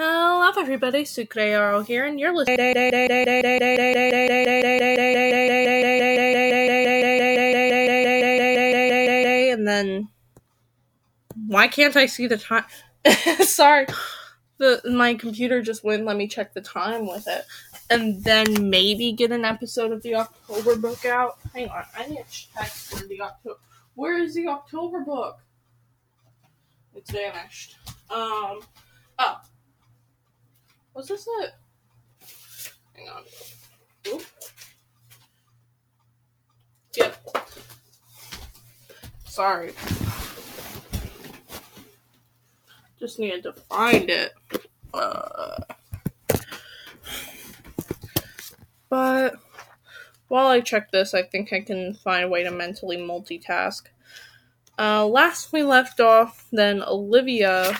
Hello, everybody. Sucrearo here, and you're listening. And then, why can't I see the time? Sorry, the my computer just wouldn't let me check the time with it, and then maybe get an episode of the October book out. Hang on, I need to check for the October. Where is the October book? It's vanished. Um. Oh. Was this it? Hang on. Oop. Yep. Sorry. Just needed to find it. Uh, but while I check this, I think I can find a way to mentally multitask. Uh, last we left off, then Olivia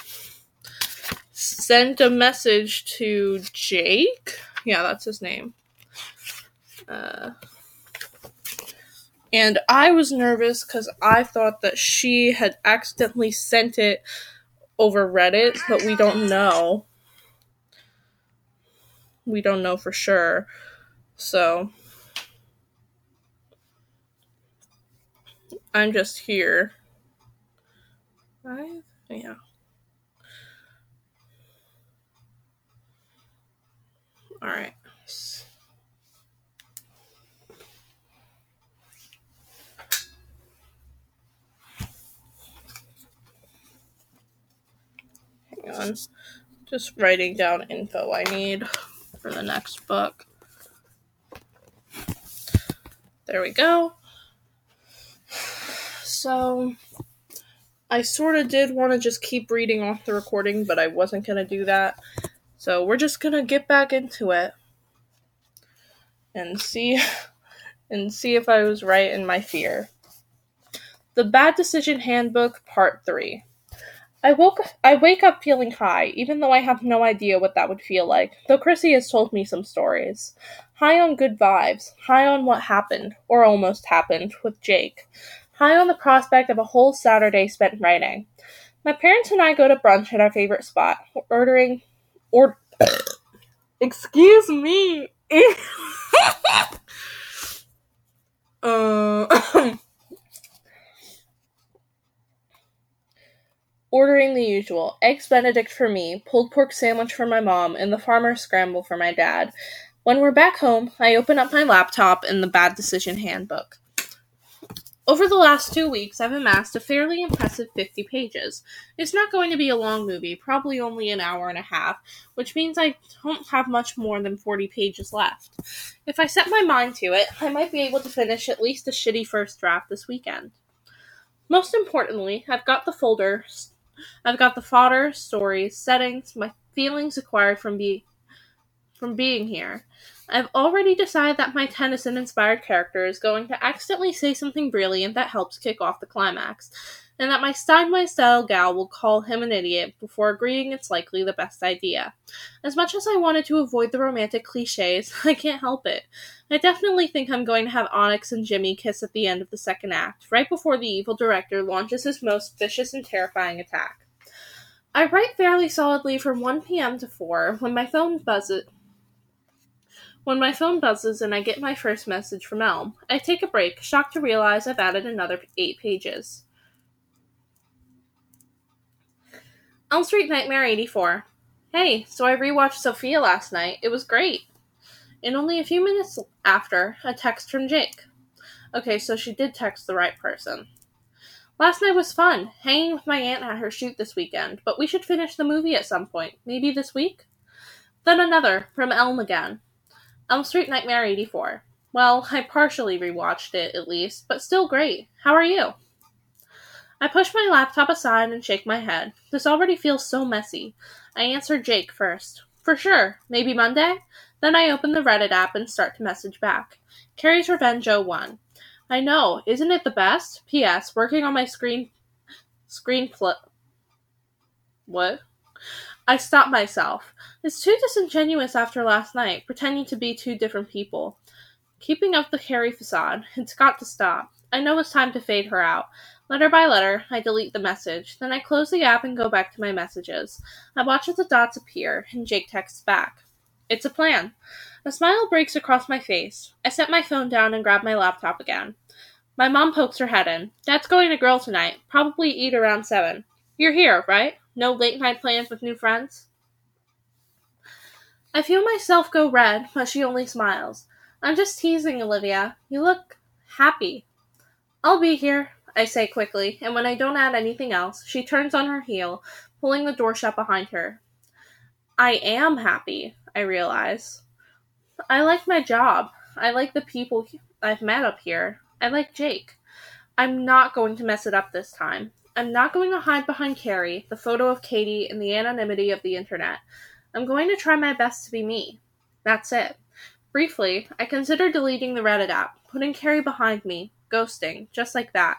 sent a message to Jake. Yeah, that's his name. Uh, and I was nervous because I thought that she had accidentally sent it over Reddit, but we don't know. We don't know for sure. So. I'm just here. I, yeah. All right. Hang on. Just writing down info I need for the next book. There we go. So, I sort of did want to just keep reading off the recording, but I wasn't going to do that. So we're just gonna get back into it and see and see if I was right in my fear. The Bad Decision Handbook Part 3. I woke I wake up feeling high, even though I have no idea what that would feel like, though Chrissy has told me some stories. High on good vibes, high on what happened, or almost happened, with Jake. High on the prospect of a whole Saturday spent writing. My parents and I go to brunch at our favorite spot, ordering or excuse me. uh, ordering the usual. Eggs benedict for me pulled pork sandwich for my mom and the farmer scramble for my dad. When we're back home i open up my laptop and the bad decision handbook over the last two weeks, I've amassed a fairly impressive 50 pages. It's not going to be a long movie, probably only an hour and a half, which means I don't have much more than 40 pages left. If I set my mind to it, I might be able to finish at least a shitty first draft this weekend. Most importantly, I've got the folder, I've got the fodder, stories, settings, my feelings acquired from be from being here. I've already decided that my Tennyson inspired character is going to accidentally say something brilliant that helps kick off the climax, and that my Steinway style gal will call him an idiot before agreeing it's likely the best idea. As much as I wanted to avoid the romantic cliches, I can't help it. I definitely think I'm going to have Onyx and Jimmy kiss at the end of the second act, right before the evil director launches his most vicious and terrifying attack. I write fairly solidly from 1 p.m. to 4 when my phone buzzes when my phone buzzes and I get my first message from Elm, I take a break, shocked to realize I've added another eight pages. Elm Street Nightmare 84. Hey, so I rewatched Sophia last night. It was great. And only a few minutes after, a text from Jake. Okay, so she did text the right person. Last night was fun, hanging with my aunt at her shoot this weekend, but we should finish the movie at some point, maybe this week? Then another, from Elm again. Elm Street Nightmare 84. Well, I partially rewatched it at least, but still great. How are you? I push my laptop aside and shake my head. This already feels so messy. I answer Jake first. For sure. Maybe Monday? Then I open the Reddit app and start to message back. Carrie's Revenge 01. I know. Isn't it the best? P.S. Working on my screen screen flip. What? I stop myself. It's too disingenuous after last night, pretending to be two different people. Keeping up the Carrie facade. It's got to stop. I know it's time to fade her out. Letter by letter, I delete the message. Then I close the app and go back to my messages. I watch as the dots appear, and Jake texts back. It's a plan. A smile breaks across my face. I set my phone down and grab my laptop again. My mom pokes her head in. Dad's going to grill tonight. Probably eat around seven. You're here, right? No late night plans with new friends? I feel myself go red, but she only smiles. I'm just teasing, Olivia. You look happy. I'll be here, I say quickly, and when I don't add anything else, she turns on her heel, pulling the door shut behind her. I am happy, I realize. I like my job. I like the people I've met up here. I like Jake. I'm not going to mess it up this time. I'm not going to hide behind Carrie, the photo of Katie, and the anonymity of the internet. I'm going to try my best to be me. That's it. Briefly, I consider deleting the Reddit app, putting Carrie behind me, ghosting, just like that.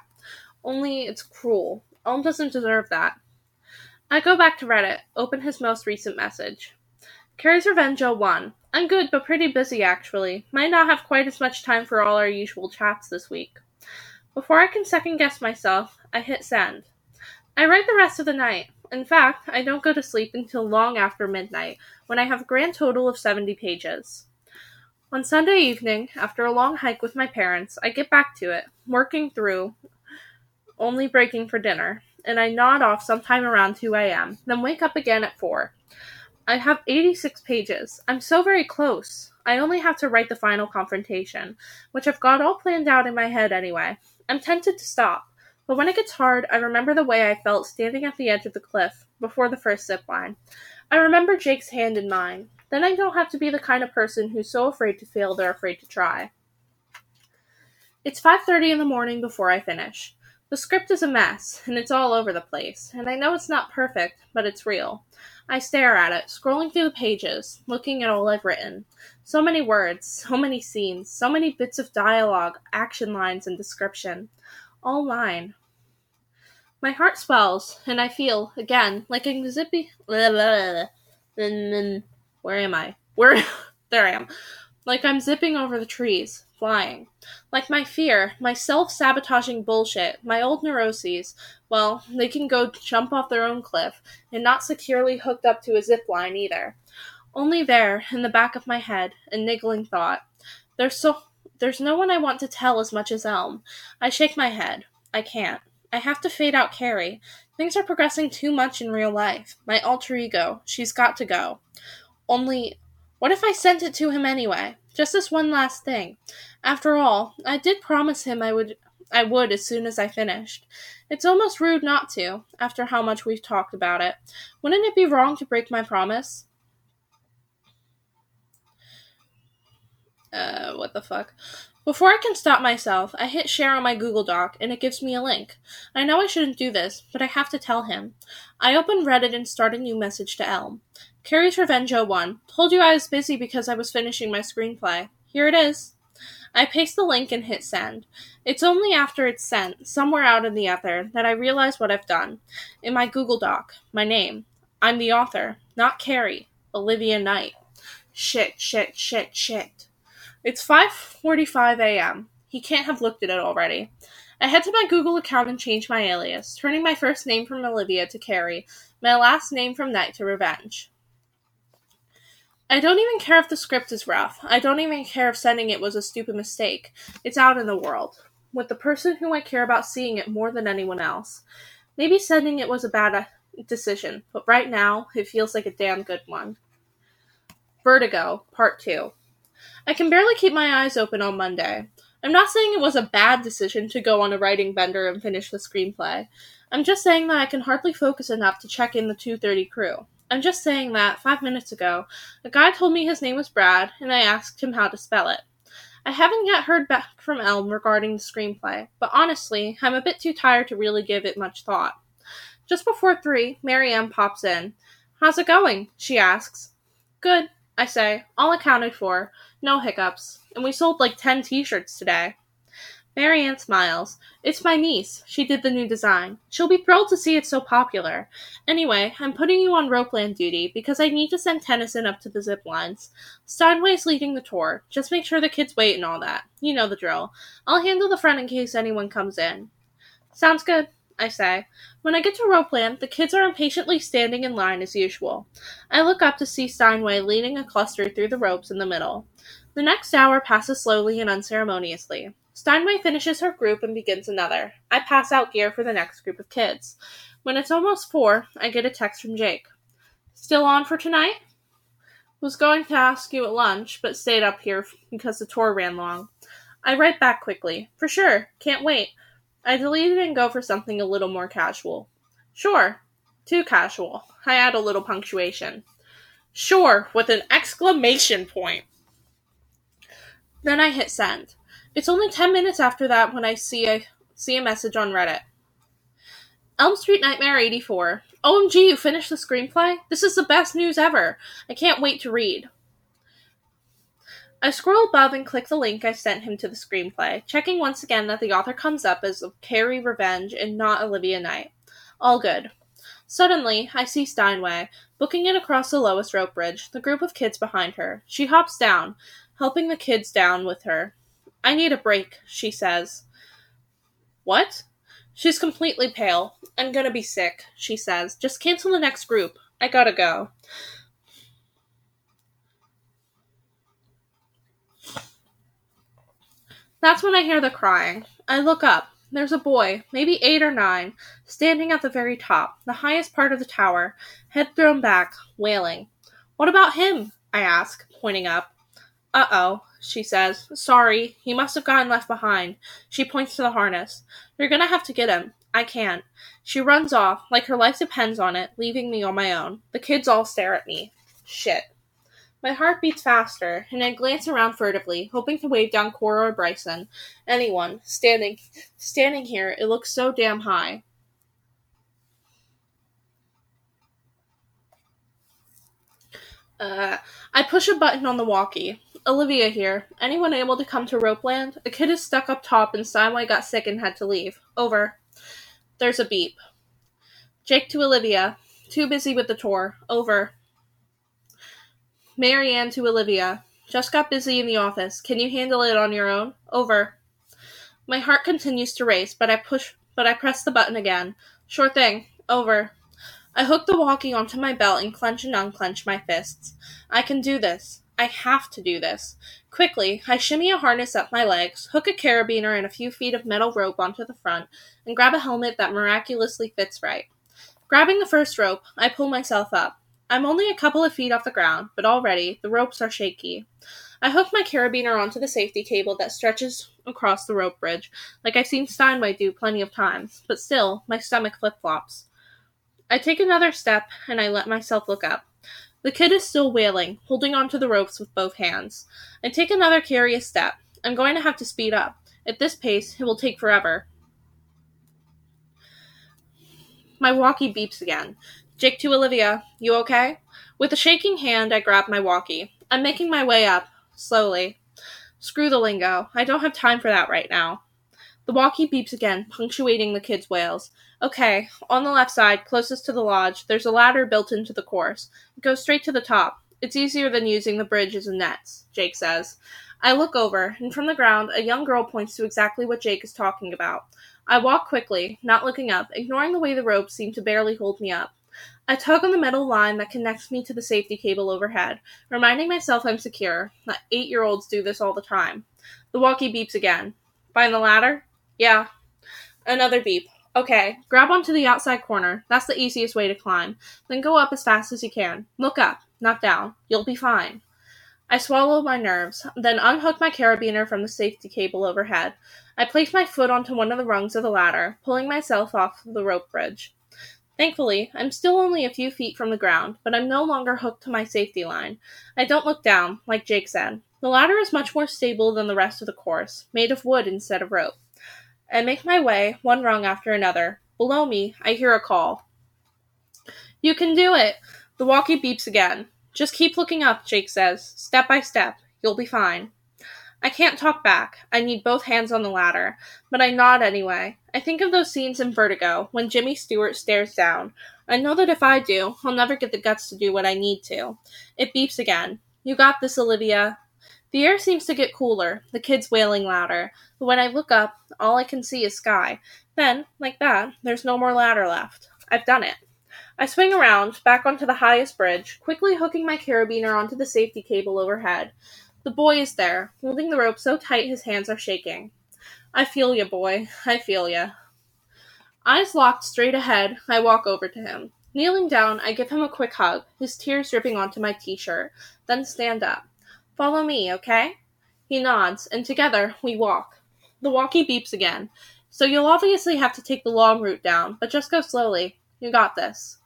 Only it's cruel. Elm doesn't deserve that. I go back to Reddit, open his most recent message. Carrie's Revenge 01. I'm good, but pretty busy actually. Might not have quite as much time for all our usual chats this week. Before I can second guess myself, I hit send. I write the rest of the night. In fact, I don't go to sleep until long after midnight, when I have a grand total of 70 pages. On Sunday evening, after a long hike with my parents, I get back to it, working through, only breaking for dinner, and I nod off sometime around 2 a.m., then wake up again at 4. I have 86 pages. I'm so very close. I only have to write the final confrontation, which I've got all planned out in my head anyway. I'm tempted to stop, but when it gets hard, I remember the way I felt standing at the edge of the cliff before the first zip line. I remember Jake's hand in mine. Then I don't have to be the kind of person who's so afraid to fail they're afraid to try. It's 5:30 in the morning before I finish. The script is a mess, and it's all over the place, and I know it's not perfect, but it's real. I stare at it, scrolling through the pages, looking at all I've written. So many words, so many scenes, so many bits of dialogue, action lines, and description. All mine. My heart swells, and I feel, again, like a zippy. Where am I? Where? there I am. Like I'm zipping over the trees, flying. Like my fear, my self sabotaging bullshit, my old neuroses, well, they can go jump off their own cliff, and not securely hooked up to a zip line either. Only there, in the back of my head, a niggling thought. There's so there's no one I want to tell as much as Elm. I shake my head. I can't. I have to fade out Carrie. Things are progressing too much in real life. My alter ego. She's got to go. Only, what if I sent it to him anyway? Just this one last thing. After all, I did promise him I would I would as soon as I finished. It's almost rude not to, after how much we've talked about it. Wouldn't it be wrong to break my promise? Uh, what the fuck? Before I can stop myself, I hit share on my Google Doc and it gives me a link. I know I shouldn't do this, but I have to tell him. I open Reddit and start a new message to Elm. Carrie's Revenge 01. Told you I was busy because I was finishing my screenplay. Here it is. I paste the link and hit send. It's only after it's sent, somewhere out in the ether, that I realize what I've done. In my Google Doc, my name. I'm the author, not Carrie. Olivia Knight. Shit, shit, shit, shit. It's 5:45 a.m. He can't have looked at it already. I head to my Google account and change my alias, turning my first name from Olivia to Carrie, my last name from Knight to Revenge. I don't even care if the script is rough. I don't even care if sending it was a stupid mistake. It's out in the world, with the person who I care about seeing it more than anyone else. Maybe sending it was a bad uh, decision, but right now it feels like a damn good one. Vertigo, Part 2. I can barely keep my eyes open on Monday. I'm not saying it was a bad decision to go on a writing bender and finish the screenplay. I'm just saying that I can hardly focus enough to check in the 230 crew. I'm just saying that, five minutes ago, a guy told me his name was Brad, and I asked him how to spell it. I haven't yet heard back from Elm regarding the screenplay, but honestly, I'm a bit too tired to really give it much thought. Just before three, Marianne pops in. How's it going? she asks. Good, I say, all accounted for. No hiccups. And we sold like 10 t shirts today. Marianne smiles. It's my niece. She did the new design. She'll be thrilled to see it so popular. Anyway, I'm putting you on ropeland duty because I need to send Tennyson up to the zip lines. Steinway's leading the tour. Just make sure the kids wait and all that. You know the drill. I'll handle the front in case anyone comes in. Sounds good, I say. When I get to Ropeland, the kids are impatiently standing in line as usual. I look up to see Steinway leading a cluster through the ropes in the middle. The next hour passes slowly and unceremoniously. Steinway finishes her group and begins another. I pass out gear for the next group of kids. When it's almost four, I get a text from Jake. Still on for tonight? Was going to ask you at lunch, but stayed up here because the tour ran long. I write back quickly. For sure. Can't wait. I delete it and go for something a little more casual. Sure. Too casual. I add a little punctuation. Sure, with an exclamation point. Then I hit send. It's only 10 minutes after that when I see a see a message on Reddit. Elm Street Nightmare 84. OMG, you finished the screenplay? This is the best news ever. I can't wait to read. I scroll above and click the link I sent him to the screenplay, checking once again that the author comes up as Carrie Revenge and not Olivia Knight. All good. Suddenly, I see Steinway, booking it across the lowest rope bridge, the group of kids behind her. She hops down, helping the kids down with her. I need a break, she says. What? She's completely pale. I'm gonna be sick, she says. Just cancel the next group. I gotta go. That's when I hear the crying. I look up. There's a boy, maybe eight or nine, standing at the very top, the highest part of the tower, head thrown back, wailing. What about him? I ask, pointing up. Uh oh, she says. Sorry, he must have gotten left behind. She points to the harness. You're gonna have to get him. I can't. She runs off, like her life depends on it, leaving me on my own. The kids all stare at me. Shit. My heart beats faster, and I glance around furtively, hoping to wave down Cora or Bryson. Anyone. Standing standing here, it looks so damn high. Uh, I push a button on the walkie. Olivia here. Anyone able to come to Ropeland? A kid is stuck up top and Steinway got sick and had to leave. Over. There's a beep. Jake to Olivia. Too busy with the tour. Over. Marianne to Olivia. Just got busy in the office. Can you handle it on your own? Over. My heart continues to race, but I push but I press the button again. Sure thing. Over. I hook the walkie onto my belt and clench and unclench my fists. I can do this. I have to do this. Quickly, I shimmy a harness up my legs, hook a carabiner and a few feet of metal rope onto the front, and grab a helmet that miraculously fits right. Grabbing the first rope, I pull myself up. I'm only a couple of feet off the ground, but already the ropes are shaky. I hook my carabiner onto the safety cable that stretches across the rope bridge, like I've seen Steinway do plenty of times, but still, my stomach flip flops. I take another step and I let myself look up. The kid is still wailing, holding onto the ropes with both hands. I take another curious step. I'm going to have to speed up. At this pace, it will take forever. My walkie beeps again. Jake to Olivia, you okay? With a shaking hand, I grab my walkie. I'm making my way up, slowly. Screw the lingo. I don't have time for that right now. The walkie beeps again, punctuating the kid's wails. Okay, on the left side, closest to the lodge, there's a ladder built into the course. It goes straight to the top. It's easier than using the bridge as a nets, Jake says. I look over, and from the ground, a young girl points to exactly what Jake is talking about. I walk quickly, not looking up, ignoring the way the ropes seem to barely hold me up. I tug on the metal line that connects me to the safety cable overhead, reminding myself I'm secure. That eight year olds do this all the time. The walkie beeps again. Find the ladder? Yeah. Another beep. Okay, grab onto the outside corner. That's the easiest way to climb. Then go up as fast as you can. Look up, not down. You'll be fine. I swallow my nerves, then unhook my carabiner from the safety cable overhead. I place my foot onto one of the rungs of the ladder, pulling myself off the rope bridge. Thankfully, I'm still only a few feet from the ground, but I'm no longer hooked to my safety line. I don't look down, like Jake said. The ladder is much more stable than the rest of the course, made of wood instead of rope. I make my way, one rung after another. Below me, I hear a call. You can do it! The walkie beeps again. Just keep looking up, Jake says. Step by step. You'll be fine. I can't talk back. I need both hands on the ladder, but I nod anyway. I think of those scenes in Vertigo when Jimmy Stewart stares down. I know that if I do, I'll never get the guts to do what I need to. It beeps again. You got this, Olivia. The air seems to get cooler, the kids wailing louder, but when I look up, all I can see is sky. Then, like that, there's no more ladder left. I've done it. I swing around, back onto the highest bridge, quickly hooking my carabiner onto the safety cable overhead. The boy is there, holding the rope so tight his hands are shaking. I feel ya, boy. I feel ya. Eyes locked straight ahead, I walk over to him. Kneeling down, I give him a quick hug, his tears dripping onto my t shirt, then stand up. Follow me, okay? He nods, and together we walk. The walkie beeps again. So you'll obviously have to take the long route down, but just go slowly. You got this.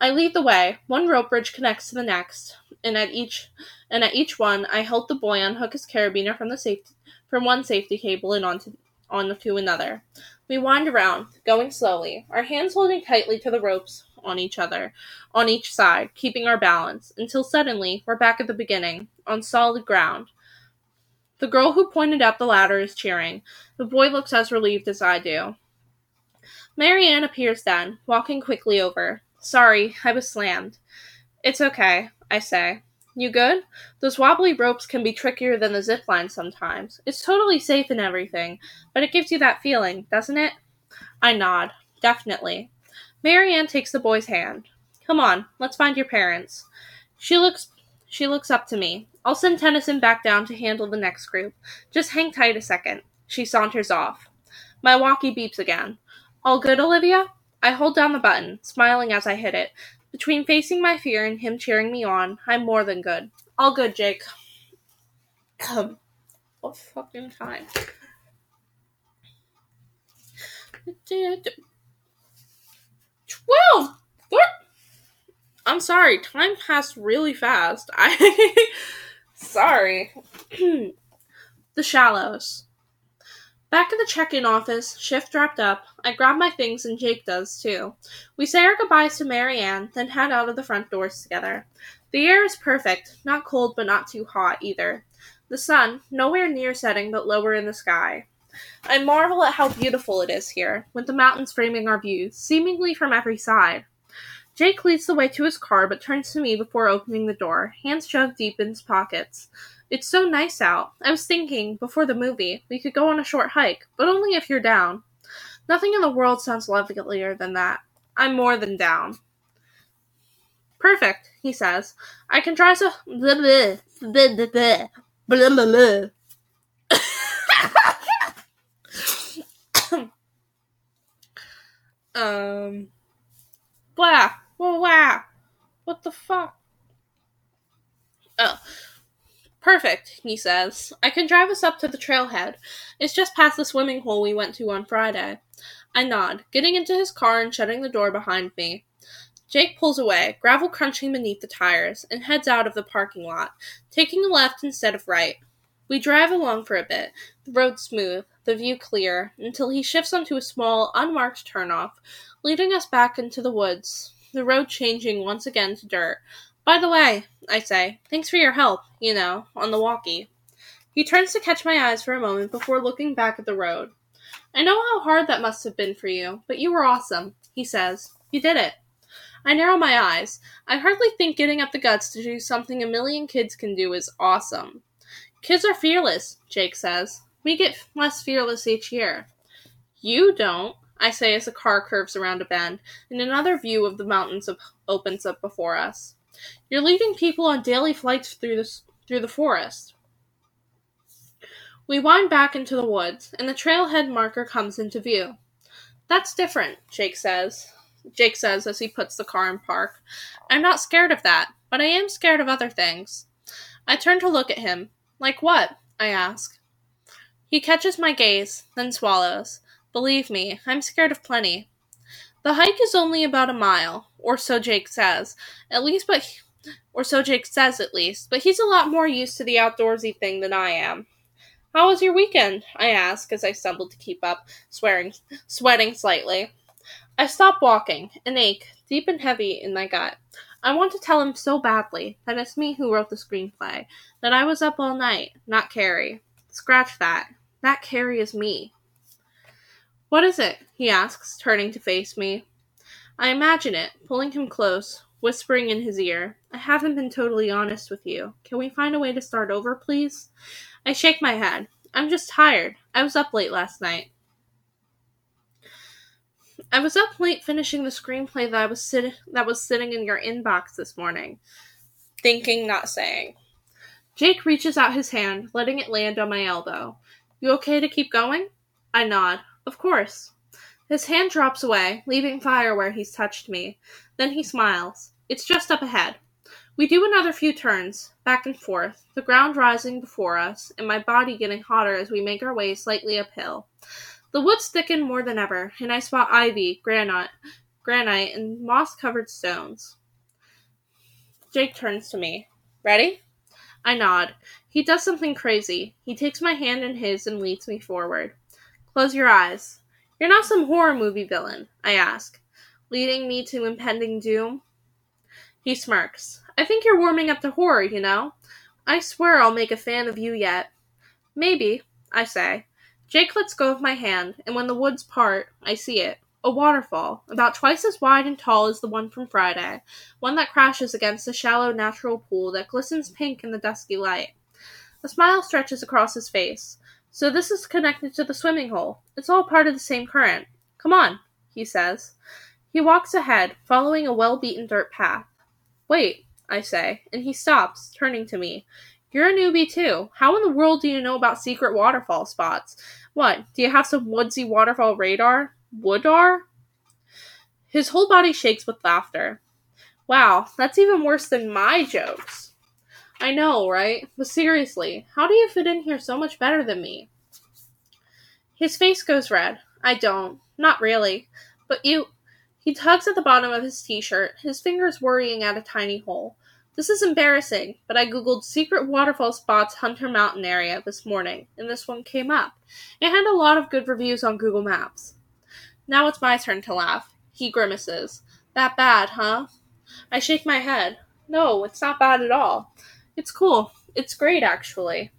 I lead the way. One rope bridge connects to the next, and at each and at each one I help the boy unhook his carabiner from the safety from one safety cable and onto onto another. We wind around, going slowly, our hands holding tightly to the ropes on each other, on each side, keeping our balance, until suddenly we're back at the beginning, on solid ground. The girl who pointed out the ladder is cheering. The boy looks as relieved as I do. Marianne appears then, walking quickly over. Sorry, I was slammed. It's okay, I say. You good? Those wobbly ropes can be trickier than the zip line sometimes. It's totally safe and everything, but it gives you that feeling, doesn't it? I nod. Definitely. Marianne takes the boy's hand. Come on, let's find your parents. She looks she looks up to me. I'll send Tennyson back down to handle the next group. Just hang tight a second. She saunters off. My walkie beeps again. All good, Olivia? I hold down the button, smiling as I hit it. Between facing my fear and him cheering me on, I'm more than good. All good, Jake. Come. What fucking time? Twelve! What? I'm sorry, time passed really fast. I. sorry. the Shallows. Back at the check in office, shift wrapped up, I grab my things and Jake does too. We say our goodbyes to Marianne, then head out of the front doors together. The air is perfect, not cold but not too hot either. The sun, nowhere near setting but lower in the sky. I marvel at how beautiful it is here, with the mountains framing our views, seemingly from every side. Jake leads the way to his car but turns to me before opening the door, hands shoved deep in his pockets. It's so nice out. I was thinking, before the movie, we could go on a short hike, but only if you're down. Nothing in the world sounds lovelier than that. I'm more than down. Perfect, he says. I can try so. Um. Blah. Blah. What the fuck? Oh. Perfect, he says. I can drive us up to the trailhead. It's just past the swimming hole we went to on Friday. I nod, getting into his car and shutting the door behind me. Jake pulls away, gravel crunching beneath the tires, and heads out of the parking lot, taking a left instead of right. We drive along for a bit, the road smooth, the view clear, until he shifts onto a small, unmarked turnoff, leading us back into the woods, the road changing once again to dirt, by the way, I say, thanks for your help, you know, on the walkie. He turns to catch my eyes for a moment before looking back at the road. I know how hard that must have been for you, but you were awesome, he says. You did it. I narrow my eyes. I hardly think getting up the guts to do something a million kids can do is awesome. Kids are fearless, Jake says. We get less fearless each year. You don't, I say as the car curves around a bend, and another view of the mountains opens up before us. You're leading people on daily flights through the, through the forest. We wind back into the woods, and the trailhead marker comes into view. That's different, Jake says. Jake says as he puts the car in park. I'm not scared of that, but I am scared of other things. I turn to look at him. Like what? I ask. He catches my gaze, then swallows. Believe me, I'm scared of plenty. The hike is only about a mile, or so Jake says. At least, but or so Jake says at least. But he's a lot more used to the outdoorsy thing than I am. How was your weekend? I ask as I stumble to keep up, swearing, sweating slightly. I stop walking, an ache, deep and heavy in my gut. I want to tell him so badly that it's me who wrote the screenplay, that I was up all night, not Carrie. Scratch that. That Carrie is me. What is it? he asks, turning to face me. I imagine it, pulling him close. whispering in his ear, I haven't been totally honest with you. Can we find a way to start over, please? I shake my head. I'm just tired. I was up late last night. I was up late finishing the screenplay that I was sit- that was sitting in your inbox this morning. Thinking, not saying. Jake reaches out his hand, letting it land on my elbow. You okay to keep going? I nod. Of course. His hand drops away, leaving fire where he's touched me. Then he smiles. It's just up ahead. We do another few turns, back and forth, the ground rising before us, and my body getting hotter as we make our way slightly uphill. The woods thicken more than ever, and I spot ivy, granite, granite, and moss covered stones. Jake turns to me. Ready? I nod. He does something crazy. He takes my hand in his and leads me forward. Close your eyes. You're not some horror movie villain, I ask, leading me to impending doom. He smirks. I think you're warming up to horror, you know. I swear I'll make a fan of you yet. Maybe, I say. Jake lets go of my hand, and when the woods part, I see it. A waterfall, about twice as wide and tall as the one from Friday, one that crashes against a shallow natural pool that glistens pink in the dusky light. A smile stretches across his face. So this is connected to the swimming hole. It's all part of the same current. Come on, he says. He walks ahead, following a well beaten dirt path. Wait, I say, and he stops, turning to me. You're a newbie too. How in the world do you know about secret waterfall spots? What, do you have some woodsy waterfall radar? Woodar? His whole body shakes with laughter. Wow, that's even worse than my jokes. I know, right? But seriously, how do you fit in here so much better than me? His face goes red. I don't. Not really. But you. He tugs at the bottom of his t shirt, his fingers worrying at a tiny hole. This is embarrassing, but I googled secret waterfall spots Hunter Mountain area this morning, and this one came up. It had a lot of good reviews on Google Maps. Now it's my turn to laugh. He grimaces. That bad, huh? I shake my head. No, it's not bad at all. It's cool. It's great, actually.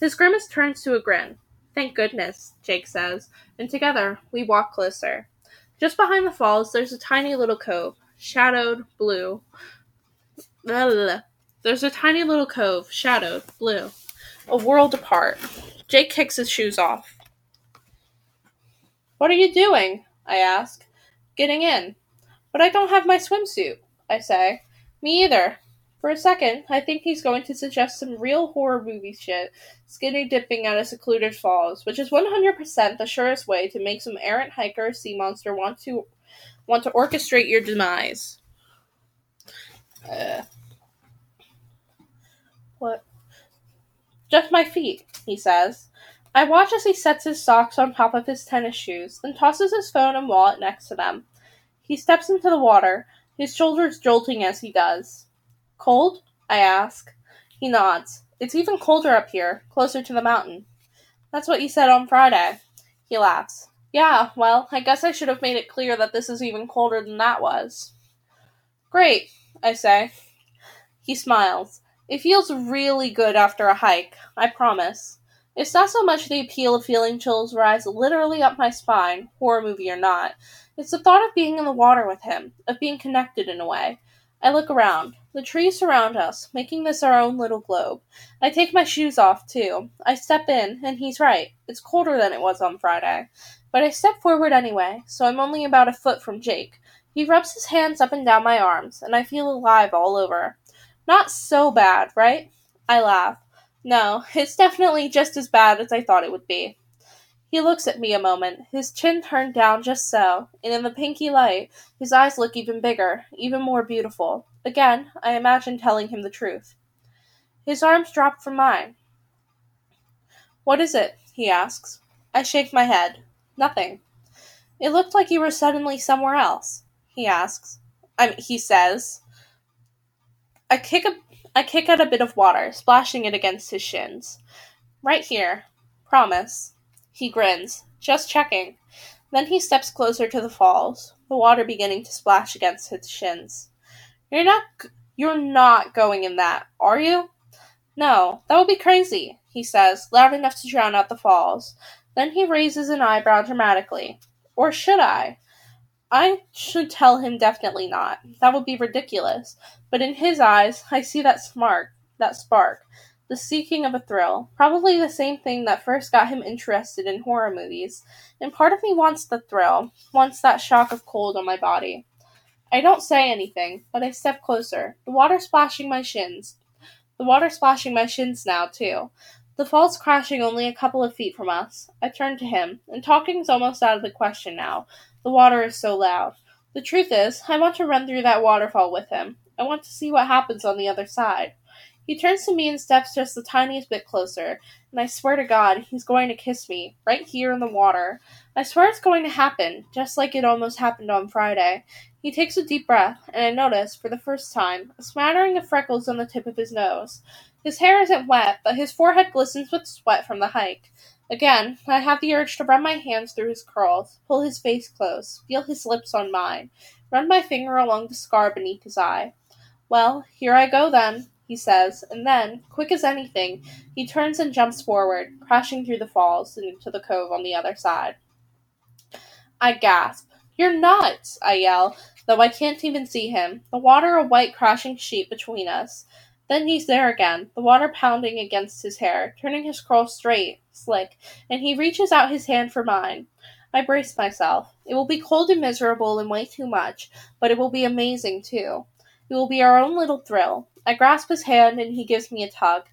His grimace turns to a grin. Thank goodness, Jake says, and together we walk closer. Just behind the falls, there's a tiny little cove, shadowed blue. Blah. There's a tiny little cove, shadowed blue, a world apart. Jake kicks his shoes off. What are you doing? I ask. Getting in. But I don't have my swimsuit, I say. Me either. For a second, I think he's going to suggest some real horror movie shit, skinny dipping at a secluded falls, which is 100% the surest way to make some errant hiker or sea monster want to want to orchestrate your demise. Uh, what? Just my feet, he says. I watch as he sets his socks on top of his tennis shoes, then tosses his phone and wallet next to them. He steps into the water, his shoulders jolting as he does. Cold? I ask. He nods. It's even colder up here, closer to the mountain. That's what you said on Friday. He laughs. Yeah, well, I guess I should have made it clear that this is even colder than that was. Great, I say. He smiles. It feels really good after a hike, I promise. It's not so much the appeal of feeling chills rise literally up my spine, horror movie or not. It's the thought of being in the water with him, of being connected in a way. I look around. The trees surround us, making this our own little globe. I take my shoes off, too. I step in, and he's right. It's colder than it was on Friday. But I step forward anyway, so I'm only about a foot from Jake. He rubs his hands up and down my arms, and I feel alive all over. Not so bad, right? I laugh. No, it's definitely just as bad as I thought it would be. He looks at me a moment, his chin turned down just so, and in the pinky light, his eyes look even bigger, even more beautiful. Again, I imagine telling him the truth. His arms drop from mine. What is it? he asks. I shake my head. Nothing. It looked like you were suddenly somewhere else, he asks. I mean, he says. I kick a I kick at a bit of water, splashing it against his shins. Right here. Promise. He grins. Just checking. Then he steps closer to the falls, the water beginning to splash against his shins. You're not you're not going in that, are you? No, that would be crazy, he says, loud enough to drown out the falls. Then he raises an eyebrow dramatically. Or should I? I should tell him definitely not. That would be ridiculous. But in his eyes, I see that spark, that spark, the seeking of a thrill, probably the same thing that first got him interested in horror movies. And part of me wants the thrill, wants that shock of cold on my body. I don't say anything, but I step closer, the water splashing my shins. The water splashing my shins now, too. The fall's crashing only a couple of feet from us. I turn to him, and talking's almost out of the question now. The water is so loud. The truth is, I want to run through that waterfall with him. I want to see what happens on the other side. He turns to me and steps just the tiniest bit closer, and I swear to God, he's going to kiss me, right here in the water. I swear it's going to happen, just like it almost happened on Friday. He takes a deep breath, and I notice, for the first time, a smattering of freckles on the tip of his nose. His hair isn't wet, but his forehead glistens with sweat from the hike. Again, I have the urge to run my hands through his curls, pull his face close, feel his lips on mine, run my finger along the scar beneath his eye. Well, here I go then he says, and then, quick as anything, he turns and jumps forward, crashing through the falls and into the cove on the other side. I gasp. You're nuts! I yell, though I can't even see him, the water a white crashing sheet between us. Then he's there again, the water pounding against his hair, turning his curl straight, slick, and he reaches out his hand for mine. I brace myself. It will be cold and miserable and way too much, but it will be amazing too. It will be our own little thrill. I grasp his hand and he gives me a tug.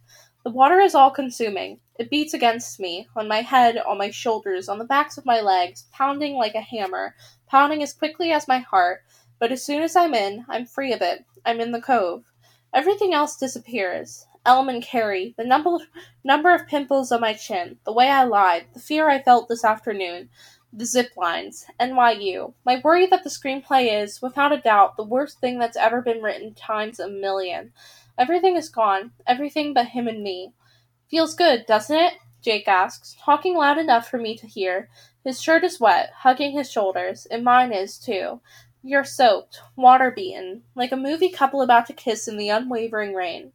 The water is all consuming. It beats against me, on my head, on my shoulders, on the backs of my legs, pounding like a hammer, pounding as quickly as my heart. But as soon as I'm in, I'm free of it. I'm in the cove. Everything else disappears. Elm and Carrie, the number, number of pimples on my chin, the way I lied, the fear I felt this afternoon, the zip lines, NYU. My worry that the screenplay is, without a doubt, the worst thing that's ever been written times a million. Everything is gone, everything but him and me. Feels good, doesn't it? Jake asks, talking loud enough for me to hear. His shirt is wet, hugging his shoulders, and mine is too. You're soaked, water beaten, like a movie couple about to kiss in the unwavering rain.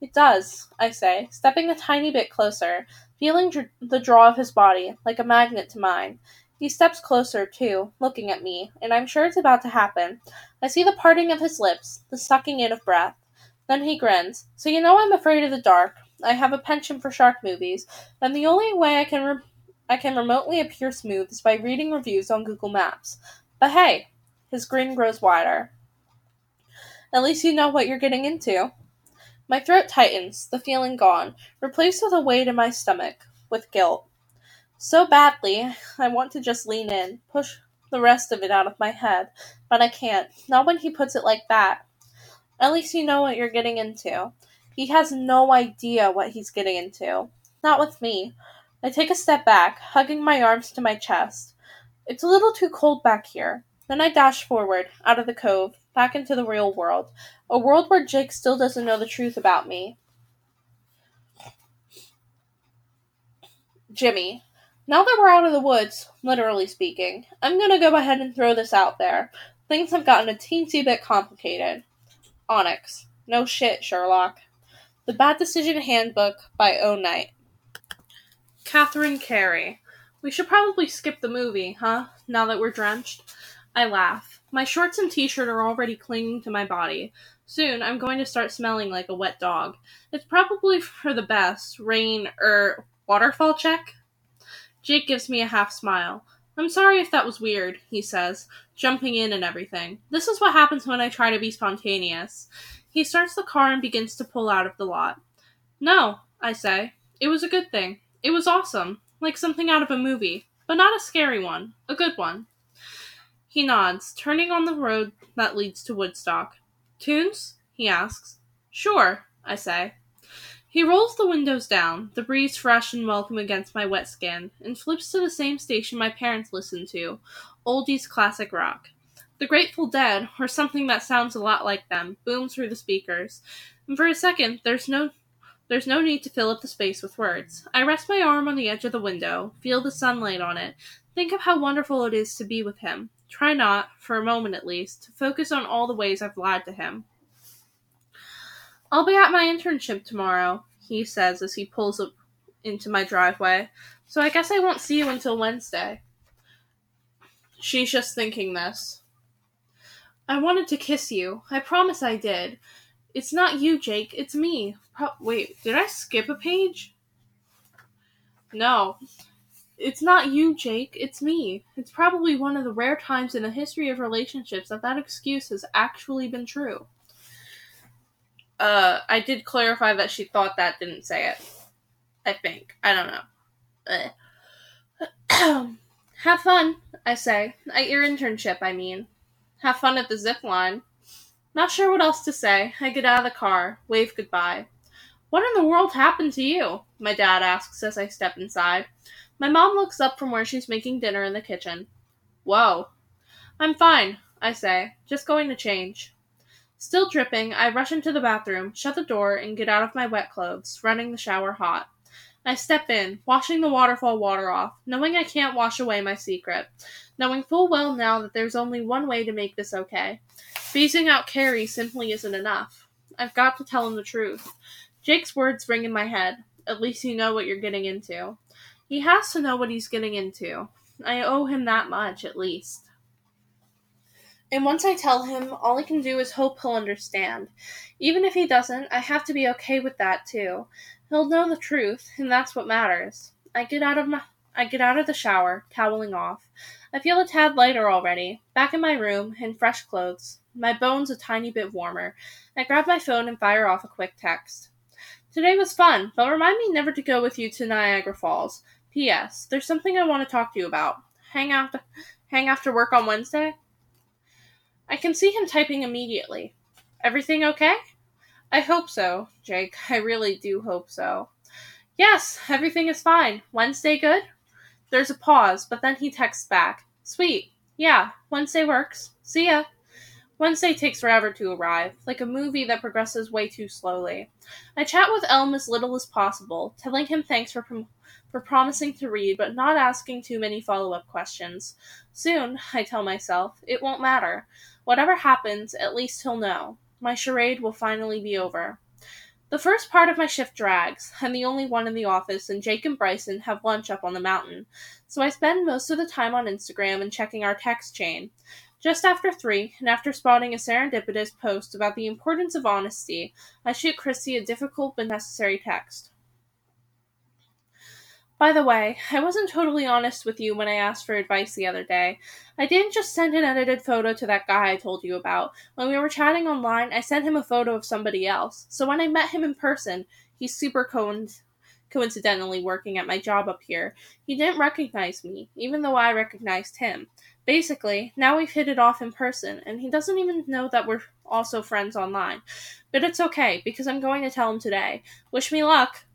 It does, I say, stepping a tiny bit closer, feeling dr- the draw of his body, like a magnet to mine. He steps closer, too, looking at me, and I'm sure it's about to happen. I see the parting of his lips, the sucking in of breath. Then he grins. So you know I'm afraid of the dark. I have a penchant for shark movies, and the only way I can re- I can remotely appear smooth is by reading reviews on Google Maps. But hey, his grin grows wider. At least you know what you're getting into. My throat tightens, the feeling gone, replaced with a weight in my stomach, with guilt. So badly, I want to just lean in, push the rest of it out of my head, but I can't. Not when he puts it like that. At least you know what you're getting into. He has no idea what he's getting into. Not with me. I take a step back, hugging my arms to my chest. It's a little too cold back here. Then I dash forward, out of the cove, back into the real world. A world where Jake still doesn't know the truth about me. Jimmy. Now that we're out of the woods, literally speaking, I'm gonna go ahead and throw this out there. Things have gotten a teensy bit complicated. Onyx. No shit, Sherlock. The Bad Decision Handbook by O. Knight. Catherine Carey. We should probably skip the movie, huh? Now that we're drenched. I laugh. My shorts and t shirt are already clinging to my body. Soon I'm going to start smelling like a wet dog. It's probably for the best. Rain, er, waterfall check? Jake gives me a half smile. I'm sorry if that was weird, he says, jumping in and everything. This is what happens when I try to be spontaneous. He starts the car and begins to pull out of the lot. No, I say. It was a good thing. It was awesome. Like something out of a movie. But not a scary one. A good one. He nods, turning on the road that leads to Woodstock. Tunes? he asks. Sure, I say. He rolls the windows down, the breeze fresh and welcome against my wet skin, and flips to the same station my parents listened to oldies classic rock. The Grateful Dead, or something that sounds a lot like them, booms through the speakers. And for a second, there's no there's no need to fill up the space with words. I rest my arm on the edge of the window, feel the sunlight on it, think of how wonderful it is to be with him. Try not, for a moment at least, to focus on all the ways I've lied to him. I'll be at my internship tomorrow, he says as he pulls up into my driveway, so I guess I won't see you until Wednesday. She's just thinking this. I wanted to kiss you. I promise I did. It's not you, Jake. It's me. Pro- Wait, did I skip a page? No. It's not you, Jake. It's me. It's probably one of the rare times in the history of relationships that that excuse has actually been true. Uh, I did clarify that she thought that didn't say it. I think. I don't know. Have fun, I say. At your internship, I mean. Have fun at the zip line. Not sure what else to say. I get out of the car, wave goodbye. What in the world happened to you? My dad asks as I step inside. My mom looks up from where she's making dinner in the kitchen. Whoa. I'm fine, I say. Just going to change. Still dripping, I rush into the bathroom, shut the door, and get out of my wet clothes, running the shower hot. I step in, washing the waterfall water off, knowing I can't wash away my secret, knowing full well now that there's only one way to make this okay. Phasing out Carrie simply isn't enough. I've got to tell him the truth. Jake's words ring in my head. At least you know what you're getting into. He has to know what he's getting into. I owe him that much, at least. And once I tell him, all I can do is hope he'll understand. Even if he doesn't, I have to be okay with that too. He'll know the truth, and that's what matters. I get out of my I get out of the shower, toweling off. I feel a tad lighter already, back in my room, in fresh clothes, my bones a tiny bit warmer. I grab my phone and fire off a quick text. Today was fun, but remind me never to go with you to Niagara Falls. P.S. There's something I want to talk to you about. Hang out hang after work on Wednesday? I can see him typing immediately. Everything okay? I hope so, Jake. I really do hope so. Yes, everything is fine. Wednesday good? There's a pause, but then he texts back. Sweet. Yeah, Wednesday works. See ya. Wednesday takes forever to arrive, like a movie that progresses way too slowly. I chat with Elm as little as possible, telling him thanks for prom- for promising to read, but not asking too many follow up questions. Soon, I tell myself, it won't matter. Whatever happens, at least he'll know. My charade will finally be over. The first part of my shift drags. I'm the only one in the office, and Jake and Bryson have lunch up on the mountain. So I spend most of the time on Instagram and checking our text chain. Just after three, and after spotting a serendipitous post about the importance of honesty, I shoot Christy a difficult but necessary text. By the way, I wasn't totally honest with you when I asked for advice the other day. I didn't just send an edited photo to that guy I told you about. When we were chatting online, I sent him a photo of somebody else. So when I met him in person, he's super co- coincidentally working at my job up here. He didn't recognize me, even though I recognized him. Basically, now we've hit it off in person, and he doesn't even know that we're also friends online. But it's okay, because I'm going to tell him today. Wish me luck!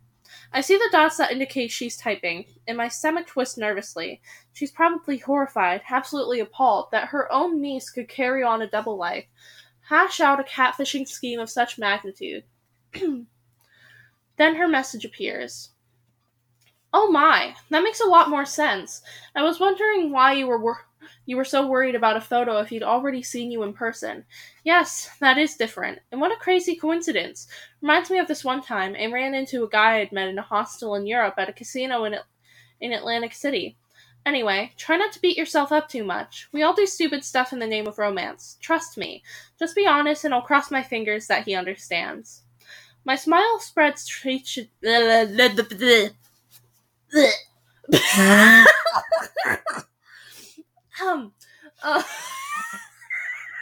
I see the dots that indicate she's typing, and my stomach twists nervously. She's probably horrified, absolutely appalled, that her own niece could carry on a double life, hash out a catfishing scheme of such magnitude. then her message appears. Oh my, that makes a lot more sense. I was wondering why you were wor- you were so worried about a photo if he'd already seen you in person. Yes, that is different. And what a crazy coincidence. Reminds me of this one time I ran into a guy I'd met in a hostel in Europe at a casino in, in Atlantic City. Anyway, try not to beat yourself up too much. We all do stupid stuff in the name of romance. Trust me. Just be honest and I'll cross my fingers that he understands. My smile spreads straight. um, uh,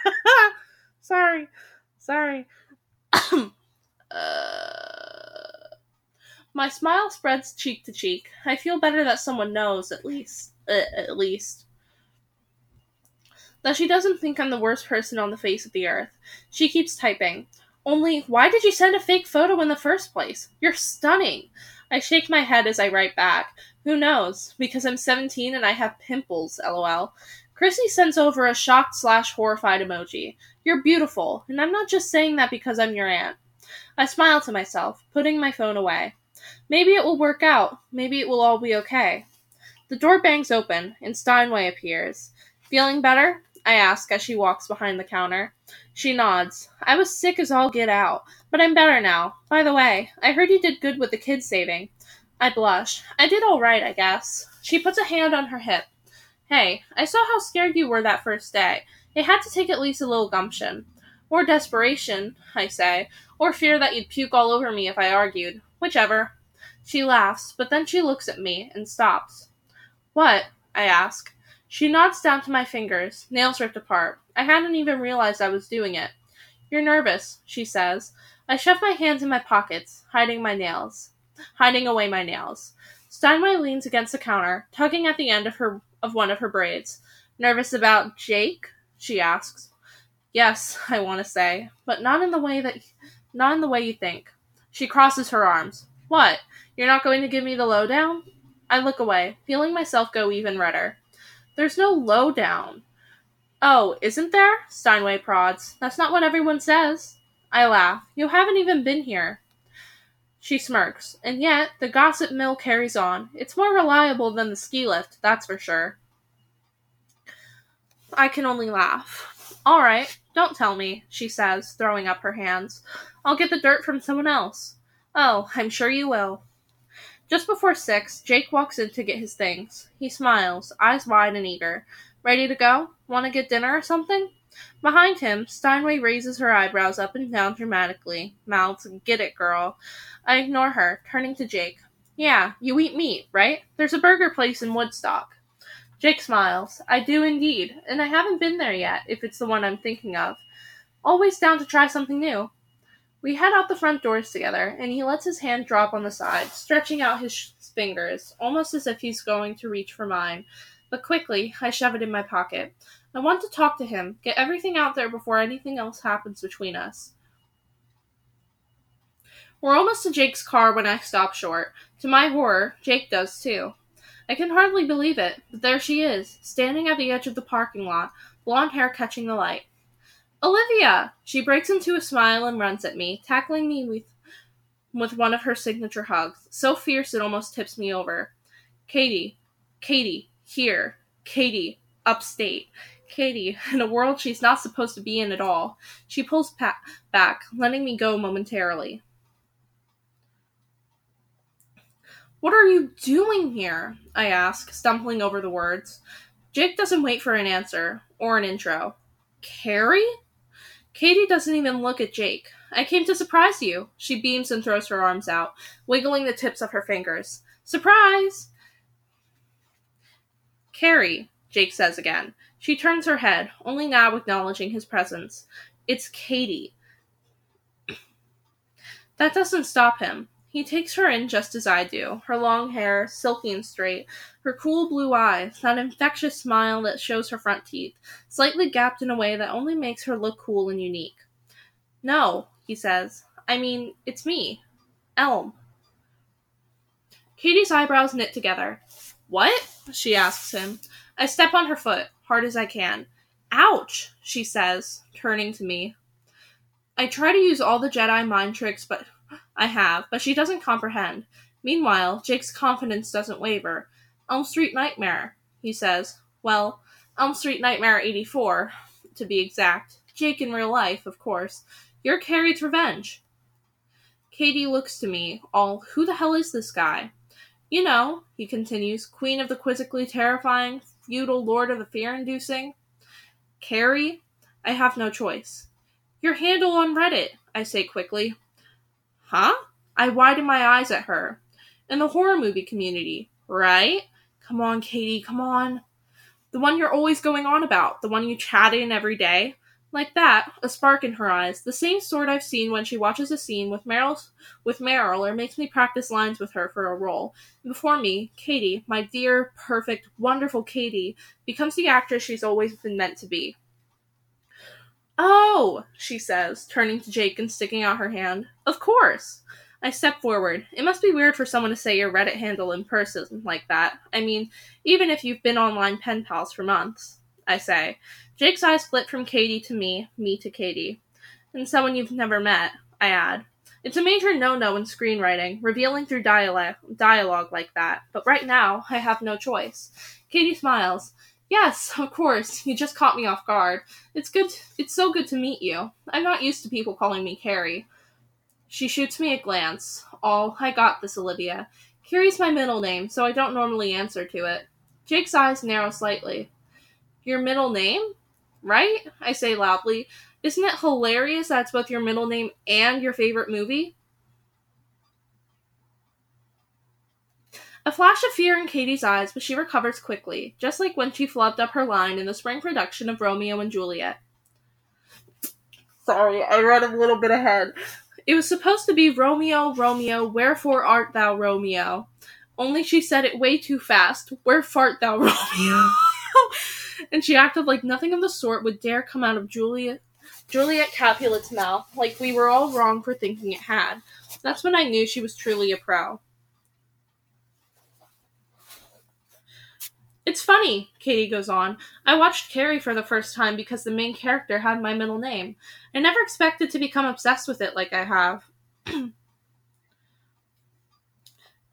sorry, sorry. uh, my smile spreads cheek to cheek. I feel better that someone knows, at least. Uh, at least. That she doesn't think I'm the worst person on the face of the earth. She keeps typing. Only, why did you send a fake photo in the first place? You're stunning. I shake my head as I write back. Who knows? Because I'm 17 and I have pimples, lol. Chrissy sends over a shocked slash horrified emoji. You're beautiful, and I'm not just saying that because I'm your aunt. I smile to myself, putting my phone away. Maybe it will work out. Maybe it will all be okay. The door bangs open, and Steinway appears. Feeling better? I ask as she walks behind the counter. She nods. I was sick as all get out, but I'm better now. By the way, I heard you did good with the kids saving. I blush. I did all right, I guess. She puts a hand on her hip. Hey, I saw how scared you were that first day. It had to take at least a little gumption. Or desperation, I say, or fear that you'd puke all over me if I argued. Whichever. She laughs, but then she looks at me and stops. What? I ask. She nods down to my fingers, nails ripped apart. I hadn't even realized I was doing it. You're nervous, she says. I shove my hands in my pockets, hiding my nails, hiding away my nails. Steinway leans against the counter, tugging at the end of her of one of her braids. Nervous about Jake? she asks. Yes, I want to say, but not in the way that not in the way you think. She crosses her arms. What? You're not going to give me the lowdown? I look away, feeling myself go even redder. There's no lowdown. Oh, isn't there? Steinway prods. That's not what everyone says. I laugh. You haven't even been here. She smirks. And yet, the gossip mill carries on. It's more reliable than the ski lift, that's for sure. I can only laugh. All right, don't tell me, she says, throwing up her hands. I'll get the dirt from someone else. Oh, I'm sure you will. Just before six, Jake walks in to get his things. He smiles, eyes wide and eager. Ready to go? Want to get dinner or something? Behind him, Steinway raises her eyebrows up and down dramatically, mouths, Get it, girl. I ignore her, turning to Jake. Yeah, you eat meat, right? There's a burger place in Woodstock. Jake smiles. I do indeed, and I haven't been there yet, if it's the one I'm thinking of. Always down to try something new. We head out the front doors together, and he lets his hand drop on the side, stretching out his fingers, almost as if he's going to reach for mine. But quickly, I shove it in my pocket. I want to talk to him, get everything out there before anything else happens between us. We're almost to Jake's car when I stop short. To my horror, Jake does too. I can hardly believe it, but there she is, standing at the edge of the parking lot, blonde hair catching the light. Olivia! She breaks into a smile and runs at me, tackling me with, with one of her signature hugs, so fierce it almost tips me over. Katie, Katie, here, Katie, upstate. Katie, in a world she's not supposed to be in at all. She pulls pa- back, letting me go momentarily. What are you doing here? I ask, stumbling over the words. Jake doesn't wait for an answer or an intro. Carrie? Katie doesn't even look at Jake. I came to surprise you. She beams and throws her arms out, wiggling the tips of her fingers. Surprise! Carrie, Jake says again. She turns her head, only now acknowledging his presence. It's Katie. That doesn't stop him. He takes her in just as I do, her long hair, silky and straight, her cool blue eyes, that infectious smile that shows her front teeth, slightly gapped in a way that only makes her look cool and unique. No, he says. I mean, it's me. Elm. Katie's eyebrows knit together. What? she asks him. I step on her foot, hard as I can. Ouch, she says, turning to me. I try to use all the Jedi mind tricks, but I have, but she doesn't comprehend. Meanwhile, Jake's confidence doesn't waver. Elm Street Nightmare, he says. Well, Elm Street Nightmare 84, to be exact. Jake in real life, of course. You're Carrie's revenge. Katie looks to me, all, who the hell is this guy? You know, he continues, queen of the quizzically terrifying, feudal lord of the fear inducing. Carrie? I have no choice. Your handle on Reddit, I say quickly. Huh? I widen my eyes at her. In the horror movie community, right? Come on, Katie, come on. The one you're always going on about, the one you chat in every day. Like that, a spark in her eyes, the same sort I've seen when she watches a scene with Meryl, with Meryl or makes me practice lines with her for a role. Before me, Katie, my dear, perfect, wonderful Katie, becomes the actress she's always been meant to be. Oh, she says, turning to Jake and sticking out her hand. Of course. I step forward. It must be weird for someone to say your Reddit handle in person like that. I mean, even if you've been online pen pals for months. I say. Jake's eyes flit from Katie to me, me to Katie. And someone you've never met, I add. It's a major no-no in screenwriting, revealing through dialogue, dialogue like that, but right now, I have no choice. Katie smiles. Yes, of course. You just caught me off guard. It's good. It's so good to meet you. I'm not used to people calling me Carrie. She shoots me a glance. All, I got this, Olivia. Carrie's my middle name, so I don't normally answer to it. Jake's eyes narrow slightly. Your middle name? Right? I say loudly. Isn't it hilarious that's both your middle name and your favorite movie? A flash of fear in Katie's eyes, but she recovers quickly, just like when she flubbed up her line in the spring production of Romeo and Juliet. Sorry, I read a little bit ahead. It was supposed to be Romeo, Romeo, wherefore art thou Romeo? Only she said it way too fast. Where fart thou, Romeo? and she acted like nothing of the sort would dare come out of Juliet Juliet Capulet's mouth, like we were all wrong for thinking it had. That's when I knew she was truly a pro. It's funny, Katie goes on. I watched Carrie for the first time because the main character had my middle name. I never expected to become obsessed with it like I have.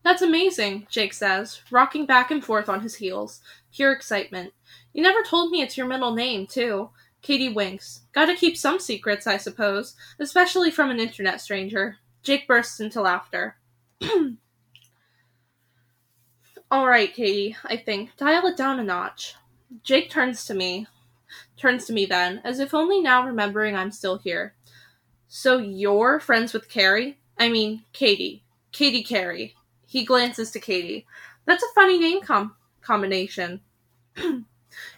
That's amazing, Jake says, rocking back and forth on his heels. Pure excitement. You never told me it's your middle name, too. Katie winks. Gotta keep some secrets, I suppose, especially from an internet stranger. Jake bursts into laughter. All right, Katie, I think. Dial it down a notch. Jake turns to me. Turns to me then, as if only now remembering I'm still here. So you're friends with Carrie? I mean, Katie. Katie Carrie. He glances to Katie. That's a funny name com- combination.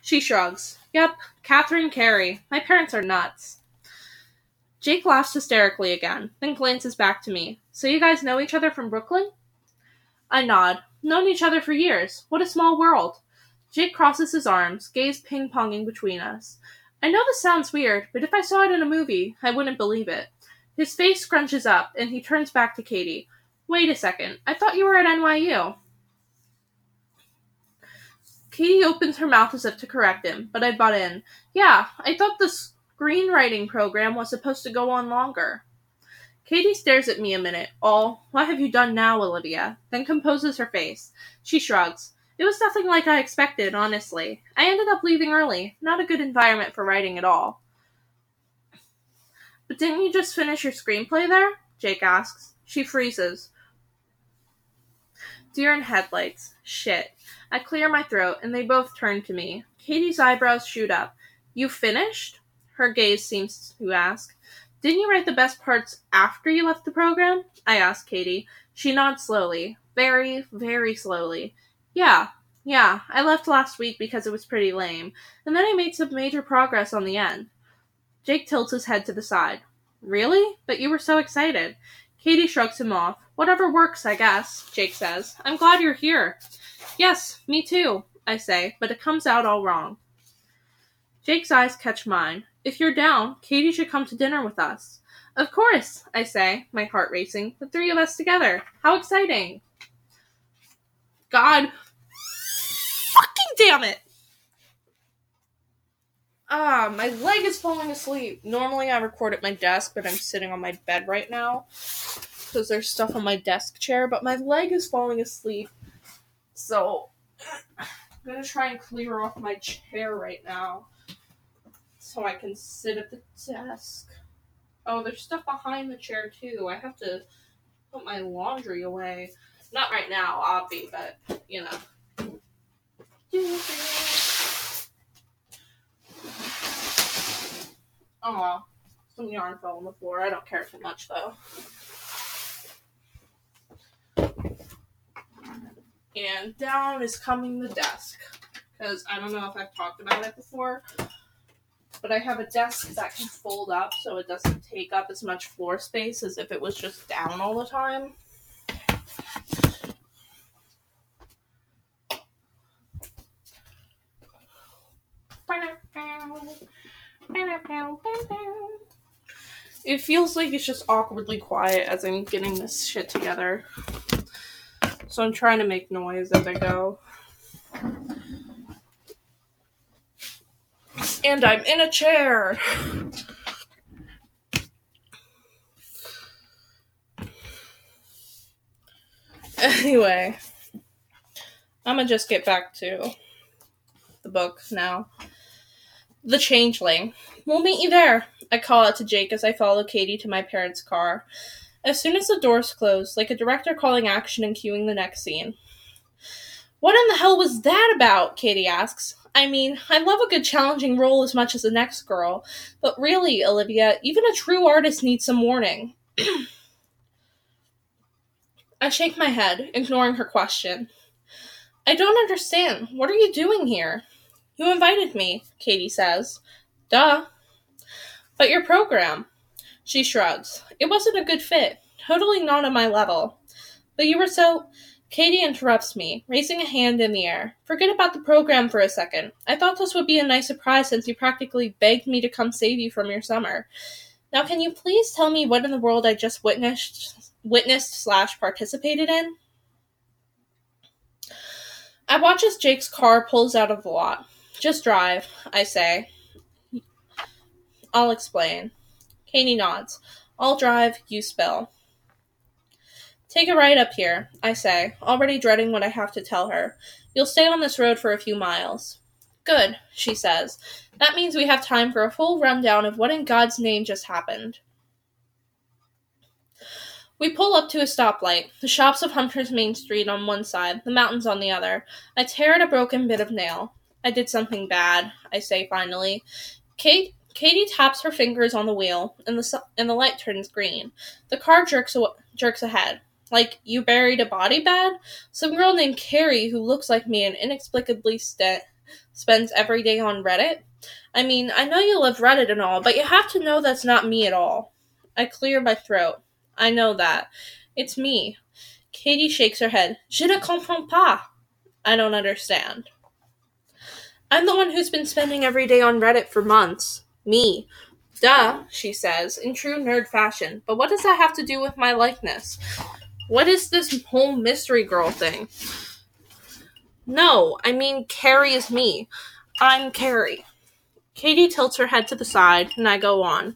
she shrugs. Yep, Catherine Carrie. My parents are nuts. Jake laughs hysterically again, then glances back to me. So you guys know each other from Brooklyn? I nod. Known each other for years. What a small world. Jake crosses his arms, gaze ping ponging between us. I know this sounds weird, but if I saw it in a movie, I wouldn't believe it. His face scrunches up, and he turns back to Katie. Wait a second. I thought you were at NYU. Katie opens her mouth as if to correct him, but I butt in. Yeah, I thought the screenwriting program was supposed to go on longer. Katie stares at me a minute, all, What have you done now, Olivia? Then composes her face. She shrugs. It was nothing like I expected, honestly. I ended up leaving early. Not a good environment for writing at all. But didn't you just finish your screenplay there? Jake asks. She freezes. Deer in headlights. Shit. I clear my throat, and they both turn to me. Katie's eyebrows shoot up. You finished? Her gaze seems to ask. Didn't you write the best parts after you left the program? I ask Katie. She nods slowly. Very, very slowly. Yeah, yeah, I left last week because it was pretty lame, and then I made some major progress on the end. Jake tilts his head to the side. Really? But you were so excited. Katie shrugs him off. Whatever works, I guess, Jake says. I'm glad you're here. Yes, me too, I say, but it comes out all wrong. Jake's eyes catch mine. If you're down, Katie should come to dinner with us. Of course, I say, my heart racing. The three of us together. How exciting! God. Fucking damn it! Ah, my leg is falling asleep. Normally I record at my desk, but I'm sitting on my bed right now because there's stuff on my desk chair, but my leg is falling asleep. So I'm gonna try and clear off my chair right now so I can sit at the desk. Oh, there's stuff behind the chair too. I have to put my laundry away. Not right now, obvi, but you know. Oh. Some yarn fell on the floor. I don't care too much though. And down is coming the desk. Because I don't know if I've talked about it before, but I have a desk that can fold up so it doesn't take up as much floor space as if it was just down all the time. It feels like it's just awkwardly quiet as I'm getting this shit together. So I'm trying to make noise as I go. And I'm in a chair. Anyway, I'm gonna just get back to the book now. The Changeling. We'll meet you there. I call out to Jake as I follow Katie to my parents' car. As soon as the doors close, like a director calling action and cueing the next scene. What in the hell was that about? Katie asks. I mean, I love a good challenging role as much as the next girl, but really, Olivia, even a true artist needs some warning. I shake my head, ignoring her question. I don't understand. What are you doing here? You invited me, Katie says. Duh. But your program. She shrugs. It wasn't a good fit. Totally not on my level. But you were so. Katie interrupts me, raising a hand in the air. Forget about the program for a second. I thought this would be a nice surprise since you practically begged me to come save you from your summer. Now, can you please tell me what in the world I just witnessed, witnessed slash participated in? I watch as Jake's car pulls out of the lot. Just drive, I say. I'll explain. Katie nods. I'll drive, you spill. Take a ride up here, I say, already dreading what I have to tell her. You'll stay on this road for a few miles. Good, she says. That means we have time for a full rundown of what in God's name just happened. We pull up to a stoplight, the shops of Hunter's Main Street on one side, the mountains on the other. I tear at a broken bit of nail. I did something bad, I say finally. Kate Katie taps her fingers on the wheel, and the and the light turns green. The car jerks jerks ahead. Like, you buried a body bad? Some girl named Carrie who looks like me and inexplicably st- spends every day on Reddit? I mean, I know you love Reddit and all, but you have to know that's not me at all. I clear my throat. I know that. It's me. Katie shakes her head. Je ne comprends pas. I don't understand. I'm the one who's been spending every day on Reddit for months. Me. Duh, she says, in true nerd fashion. But what does that have to do with my likeness? What is this whole mystery girl thing? No, I mean, Carrie is me. I'm Carrie. Katie tilts her head to the side, and I go on.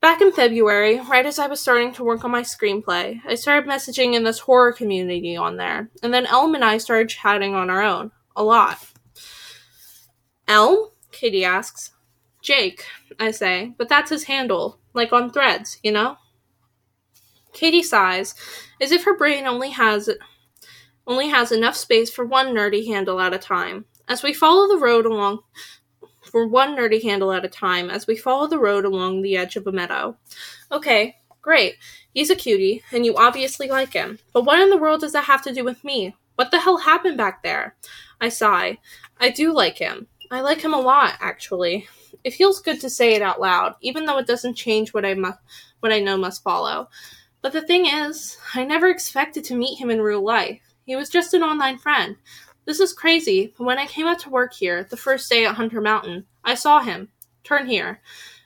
Back in February, right as I was starting to work on my screenplay, I started messaging in this horror community on there, and then Elm and I started chatting on our own. A lot. Elm? Katie asks. Jake, I say, but that's his handle, like on threads, you know? Katie sighs, as if her brain only has only has enough space for one nerdy handle at a time. As we follow the road along for one nerdy handle at a time, as we follow the road along the edge of a meadow. Okay, great. He's a cutie, and you obviously like him. But what in the world does that have to do with me? What the hell happened back there? I sigh. I do like him. I like him a lot, actually. It feels good to say it out loud, even though it doesn't change what I mu- what I know must follow. But the thing is, I never expected to meet him in real life. He was just an online friend. This is crazy, but when I came out to work here, the first day at Hunter Mountain, I saw him. Turn here.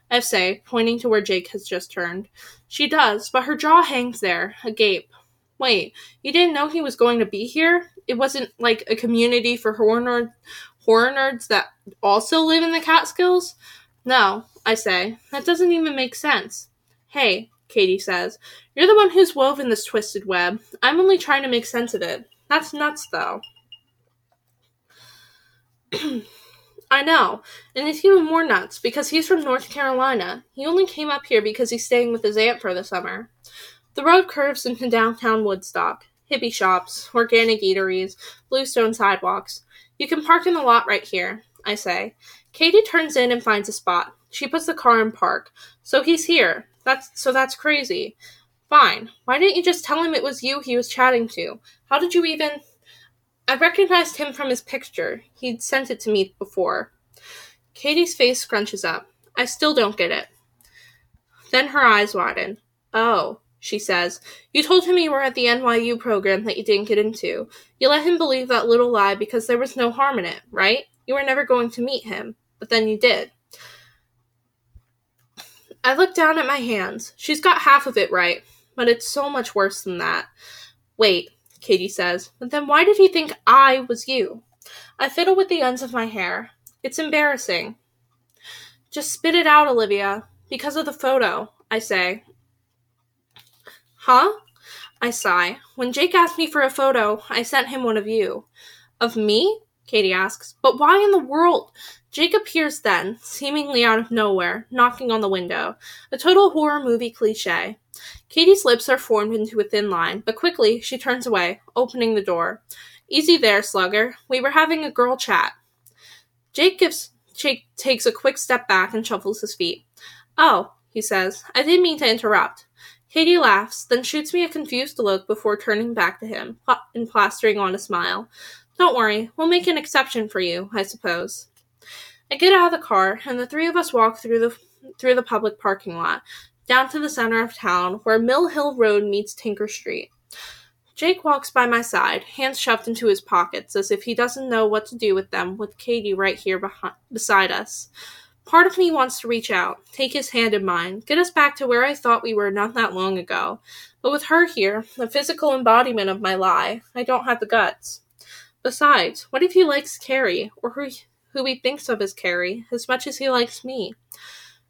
I say, pointing to where Jake has just turned. She does, but her jaw hangs there, agape. Wait, you didn't know he was going to be here? It wasn't like a community for horror, nerd- horror nerds that also live in the Catskills? No, I say. That doesn't even make sense. Hey, Katie says. You're the one who's woven this twisted web. I'm only trying to make sense of it. That's nuts, though. I know, and it's even more nuts because he's from North Carolina. He only came up here because he's staying with his aunt for the summer. The road curves into downtown Woodstock. Hippie shops, organic eateries, bluestone sidewalks. You can park in the lot right here, I say. Katie turns in and finds a spot. She puts the car in park. So he's here. That's so that's crazy. Fine. Why didn't you just tell him it was you he was chatting to? How did you even I recognized him from his picture. He'd sent it to me before. Katie's face scrunches up. I still don't get it. Then her eyes widen. Oh, she says. You told him you were at the NYU program that you didn't get into. You let him believe that little lie because there was no harm in it, right? You were never going to meet him, but then you did. I look down at my hands. She's got half of it right, but it's so much worse than that. Wait, Katie says, but then why did he think I was you? I fiddle with the ends of my hair. It's embarrassing. Just spit it out, Olivia. Because of the photo, I say. Huh? I sigh. When Jake asked me for a photo, I sent him one of you. Of me? Katie asks. But why in the world? Jake appears then, seemingly out of nowhere, knocking on the window. A total horror movie cliche. Katie's lips are formed into a thin line, but quickly she turns away, opening the door. Easy there, slugger. We were having a girl chat. Jake gives Jake takes a quick step back and shuffles his feet. Oh, he says, I didn't mean to interrupt. Katie laughs, then shoots me a confused look before turning back to him and plastering on a smile. Don't worry, we'll make an exception for you, I suppose. I get out of the car, and the three of us walk through the through the public parking lot, down to the center of town, where Mill Hill Road meets Tinker Street. Jake walks by my side, hands shoved into his pockets, as if he doesn't know what to do with them, with Katie right here behind, beside us. Part of me wants to reach out, take his hand in mine, get us back to where I thought we were not that long ago. But with her here, the physical embodiment of my lie, I don't have the guts. Besides, what if he likes Carrie, or who, who he thinks of as Carrie, as much as he likes me?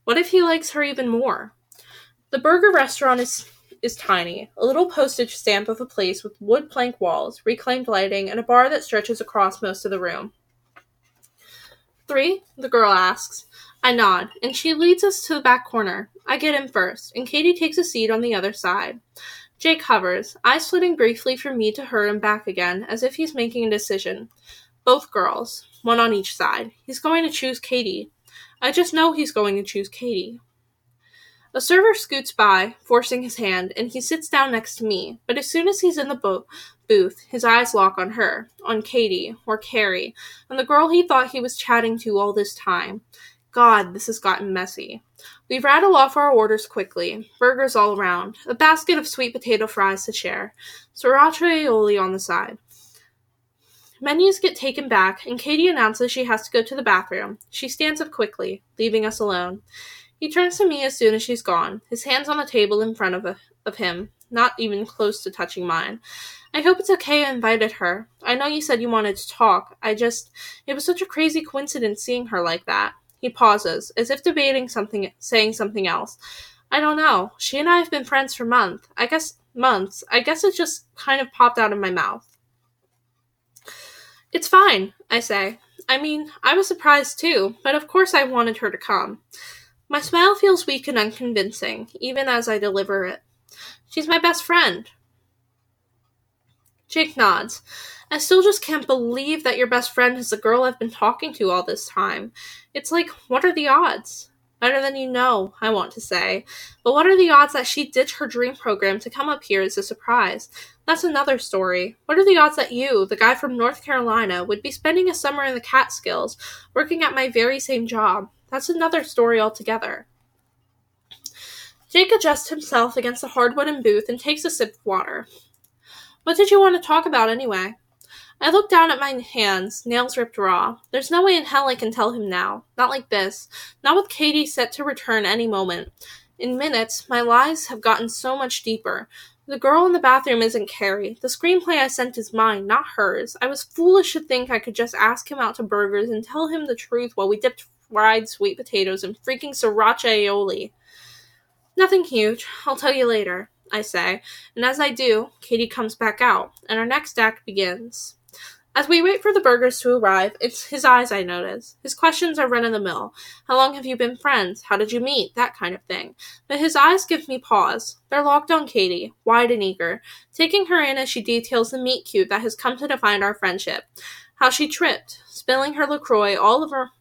What if he likes her even more? The burger restaurant is is tiny, a little postage stamp of a place with wood plank walls, reclaimed lighting, and a bar that stretches across most of the room. Three? the girl asks. I nod, and she leads us to the back corner. I get in first, and Katie takes a seat on the other side. Jake hovers, eyes flitting briefly from me to her and back again, as if he's making a decision. Both girls, one on each side. He's going to choose Katie. I just know he's going to choose Katie. A server scoots by, forcing his hand, and he sits down next to me, but as soon as he's in the bo- booth, his eyes lock on her, on Katie, or Carrie, and the girl he thought he was chatting to all this time. God, this has gotten messy. We rattle off our orders quickly, burgers all around, a basket of sweet potato fries to share, sriracha aioli on the side. Menus get taken back, and Katie announces she has to go to the bathroom. She stands up quickly, leaving us alone. He turns to me as soon as she's gone, his hands on the table in front of, a, of him, not even close to touching mine. I hope it's okay I invited her. I know you said you wanted to talk. I just. It was such a crazy coincidence seeing her like that. He pauses, as if debating something, saying something else. I don't know. She and I have been friends for months. I guess months. I guess it just kind of popped out of my mouth. It's fine, I say. I mean, I was surprised too, but of course I wanted her to come. My smile feels weak and unconvincing, even as I deliver it. She's my best friend. Jake nods. I still just can't believe that your best friend is the girl I've been talking to all this time. It's like, what are the odds? Better than you know, I want to say. But what are the odds that she ditched her dream program to come up here as a surprise? That's another story. What are the odds that you, the guy from North Carolina, would be spending a summer in the Catskills, working at my very same job? That's another story altogether. Jake adjusts himself against the hard wooden booth and takes a sip of water. What did you want to talk about anyway? I looked down at my hands, nails ripped raw. There's no way in hell I can tell him now. Not like this. Not with Katie set to return any moment. In minutes, my lies have gotten so much deeper. The girl in the bathroom isn't Carrie. The screenplay I sent is mine, not hers. I was foolish to think I could just ask him out to burgers and tell him the truth while we dipped fried sweet potatoes, in freaking sriracha aioli. Nothing huge. I'll tell you later, I say, and as I do, Katie comes back out, and our next act begins. As we wait for the burgers to arrive, it's his eyes I notice. His questions are run of the mill. How long have you been friends? How did you meet? That kind of thing. But his eyes give me pause. They're locked on Katie, wide and eager, taking her in as she details the meet cute that has come to define our friendship. How she tripped, spilling her LaCroix all over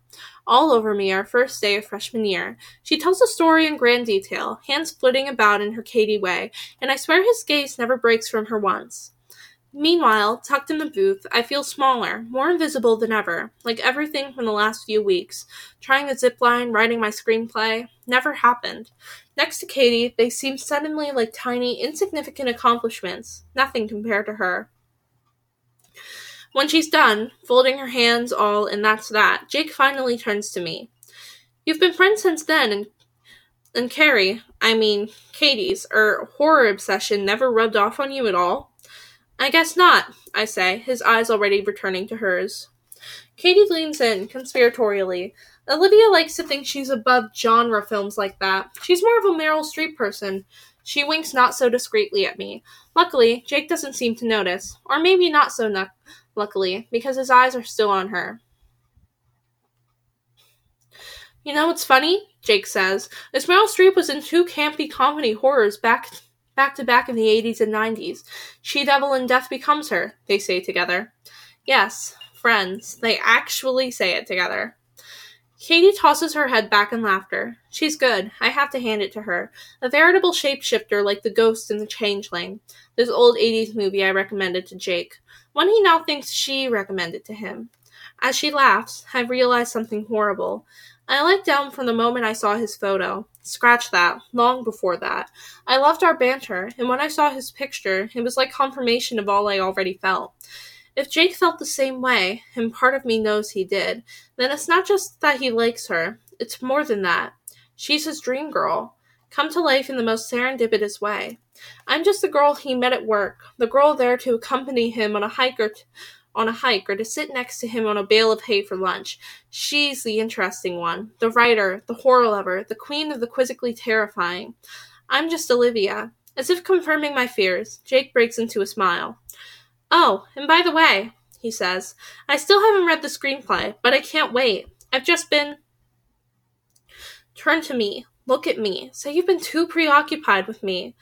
all over me our first day of freshman year. She tells the story in grand detail, hands flitting about in her Katie way, and I swear his gaze never breaks from her once. Meanwhile, tucked in the booth, I feel smaller, more invisible than ever, like everything from the last few weeks. Trying the zip line, writing my screenplay, never happened. Next to Katie, they seem suddenly like tiny, insignificant accomplishments, nothing compared to her. When she's done, folding her hands all and that's that, Jake finally turns to me. You've been friends since then, and and Carrie, I mean Katie's, er horror obsession never rubbed off on you at all? I guess not, I say, his eyes already returning to hers. Katie leans in, conspiratorially. Olivia likes to think she's above genre films like that. She's more of a Meryl Streep person. She winks not so discreetly at me. Luckily, Jake doesn't seem to notice, or maybe not so nu- luckily, because his eyes are still on her. You know what's funny? Jake says. Is Meryl Streep was in two campy comedy horrors back back to back in the 80s and 90s. She Devil and Death Becomes Her, they say together. Yes, friends, they actually say it together. Katie tosses her head back in laughter. She's good. I have to hand it to her. A veritable shapeshifter like the ghost in The Changeling, this old 80s movie I recommended to Jake. One he now thinks she recommended to him. As she laughs, I've realized something horrible. I liked Elm from the moment I saw his photo. Scratch that. Long before that. I loved our banter, and when I saw his picture, it was like confirmation of all I already felt. If Jake felt the same way, and part of me knows he did, then it's not just that he likes her, it's more than that. She's his dream girl, come to life in the most serendipitous way. I'm just the girl he met at work, the girl there to accompany him on a hike or t- on a hike or to sit next to him on a bale of hay for lunch. She's the interesting one, the writer, the horror lover, the queen of the quizzically terrifying. I'm just Olivia. As if confirming my fears, Jake breaks into a smile. Oh, and by the way, he says, I still haven't read the screenplay, but I can't wait. I've just been. Turn to me. Look at me. Say you've been too preoccupied with me.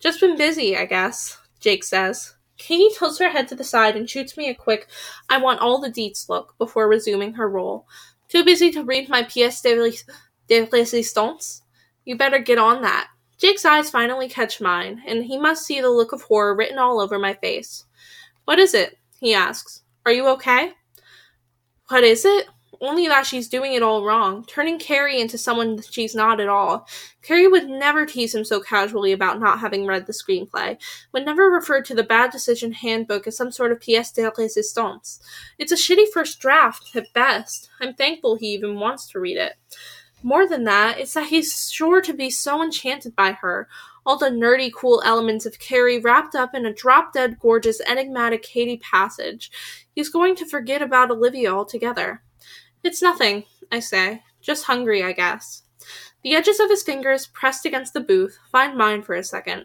Just been busy, I guess, Jake says. Katie tilts her head to the side and shoots me a quick, I want all the deets look before resuming her role. Too busy to read my pièce de résistance? You better get on that. Jake's eyes finally catch mine, and he must see the look of horror written all over my face. What is it? he asks. Are you okay? What is it? Only that she's doing it all wrong, turning Carrie into someone she's not at all. Carrie would never tease him so casually about not having read the screenplay, would never refer to the bad decision handbook as some sort of pièce de résistance. It's a shitty first draft, at best. I'm thankful he even wants to read it. More than that, it's that he's sure to be so enchanted by her, all the nerdy cool elements of Carrie wrapped up in a drop dead gorgeous enigmatic Katie passage. He's going to forget about Olivia altogether. It's nothing, I say. Just hungry, I guess. The edges of his fingers, pressed against the booth, find mine for a second.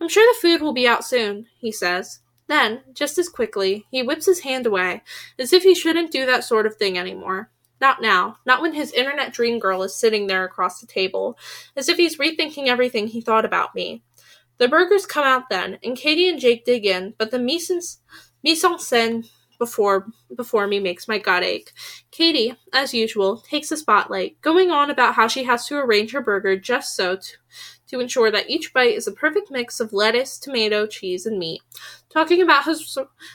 I'm sure the food will be out soon, he says. Then, just as quickly, he whips his hand away, as if he shouldn't do that sort of thing anymore. Not now. Not when his internet dream girl is sitting there across the table, as if he's rethinking everything he thought about me. The burgers come out then, and Katie and Jake dig in, but the mise en, scène before before me makes my gut ache. Katie, as usual, takes the spotlight, going on about how she has to arrange her burger just so to, to ensure that each bite is a perfect mix of lettuce, tomato, cheese, and meat. Talking about how,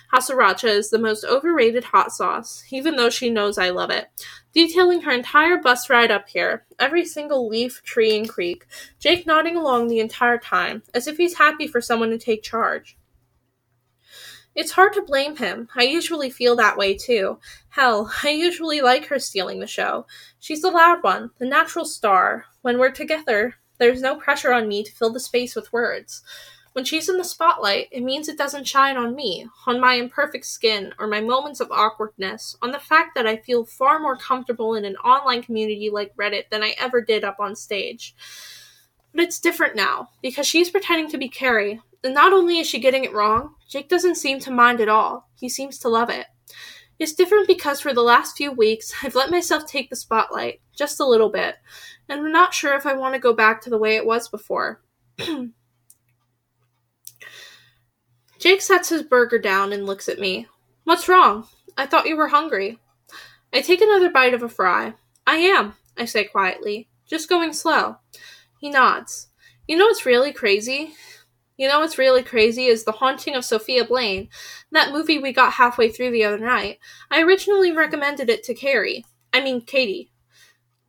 how sriracha is the most overrated hot sauce, even though she knows I love it. Detailing her entire bus ride up here, every single leaf, tree, and creek, Jake nodding along the entire time, as if he's happy for someone to take charge. It's hard to blame him. I usually feel that way too. Hell, I usually like her stealing the show. She's the loud one, the natural star. When we're together, there's no pressure on me to fill the space with words. When she's in the spotlight, it means it doesn't shine on me, on my imperfect skin, or my moments of awkwardness, on the fact that I feel far more comfortable in an online community like Reddit than I ever did up on stage. But it's different now, because she's pretending to be Carrie, not only is she getting it wrong, Jake doesn't seem to mind at all. He seems to love it. It's different because for the last few weeks, I've let myself take the spotlight, just a little bit, and I'm not sure if I want to go back to the way it was before. Jake sets his burger down and looks at me. What's wrong? I thought you were hungry. I take another bite of a fry. I am, I say quietly, just going slow. He nods. You know what's really crazy? You know what's really crazy is The Haunting of Sophia Blaine, that movie we got halfway through the other night. I originally recommended it to Carrie. I mean, Katie.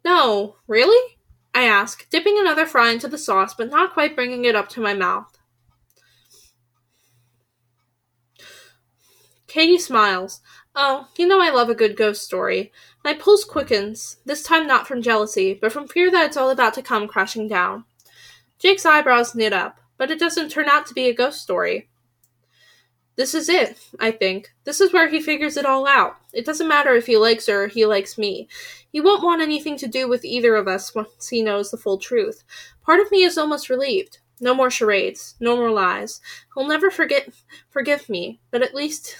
No, really? I ask, dipping another fry into the sauce but not quite bringing it up to my mouth. Katie smiles. Oh, you know I love a good ghost story. My pulse quickens, this time not from jealousy, but from fear that it's all about to come crashing down. Jake's eyebrows knit up but it doesn't turn out to be a ghost story. This is it, I think. This is where he figures it all out. It doesn't matter if he likes her or he likes me. He won't want anything to do with either of us once he knows the full truth. Part of me is almost relieved. No more charades, no more lies. He'll never forget forgive me, but at least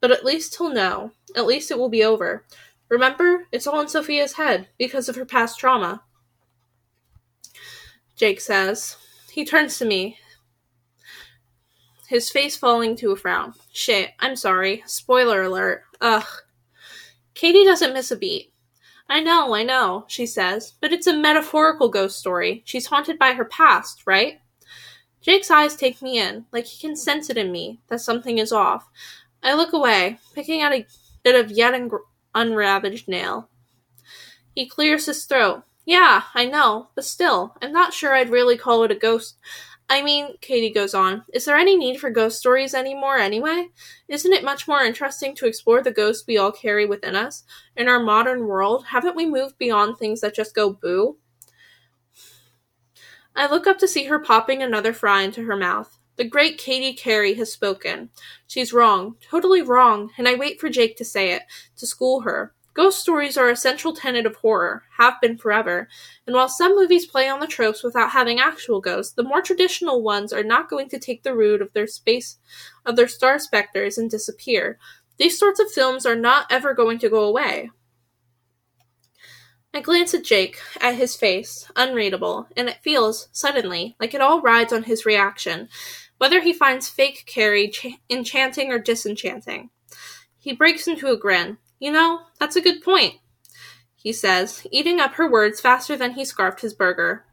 but at least he'll know. At least it will be over. Remember, it's all in Sophia's head because of her past trauma. Jake says. He turns to me, his face falling to a frown. Shit, I'm sorry. Spoiler alert. Ugh. Katie doesn't miss a beat. I know, I know, she says, but it's a metaphorical ghost story. She's haunted by her past, right? Jake's eyes take me in, like he can sense it in me that something is off. I look away, picking out a bit of yet un- unravaged nail. He clears his throat. Yeah, I know, but still, I'm not sure I'd really call it a ghost. I mean, Katie goes on, is there any need for ghost stories anymore anyway? Isn't it much more interesting to explore the ghosts we all carry within us? In our modern world, haven't we moved beyond things that just go boo? I look up to see her popping another fry into her mouth. The great Katie Carrie has spoken. She's wrong, totally wrong, and I wait for Jake to say it, to school her. Ghost stories are a central tenet of horror, have been forever, and while some movies play on the tropes without having actual ghosts, the more traditional ones are not going to take the route of their space of their star specters and disappear. These sorts of films are not ever going to go away. I glance at Jake, at his face, unreadable, and it feels, suddenly, like it all rides on his reaction, whether he finds fake Carrie ch- enchanting or disenchanting. He breaks into a grin. You know, that's a good point, he says, eating up her words faster than he scarfed his burger.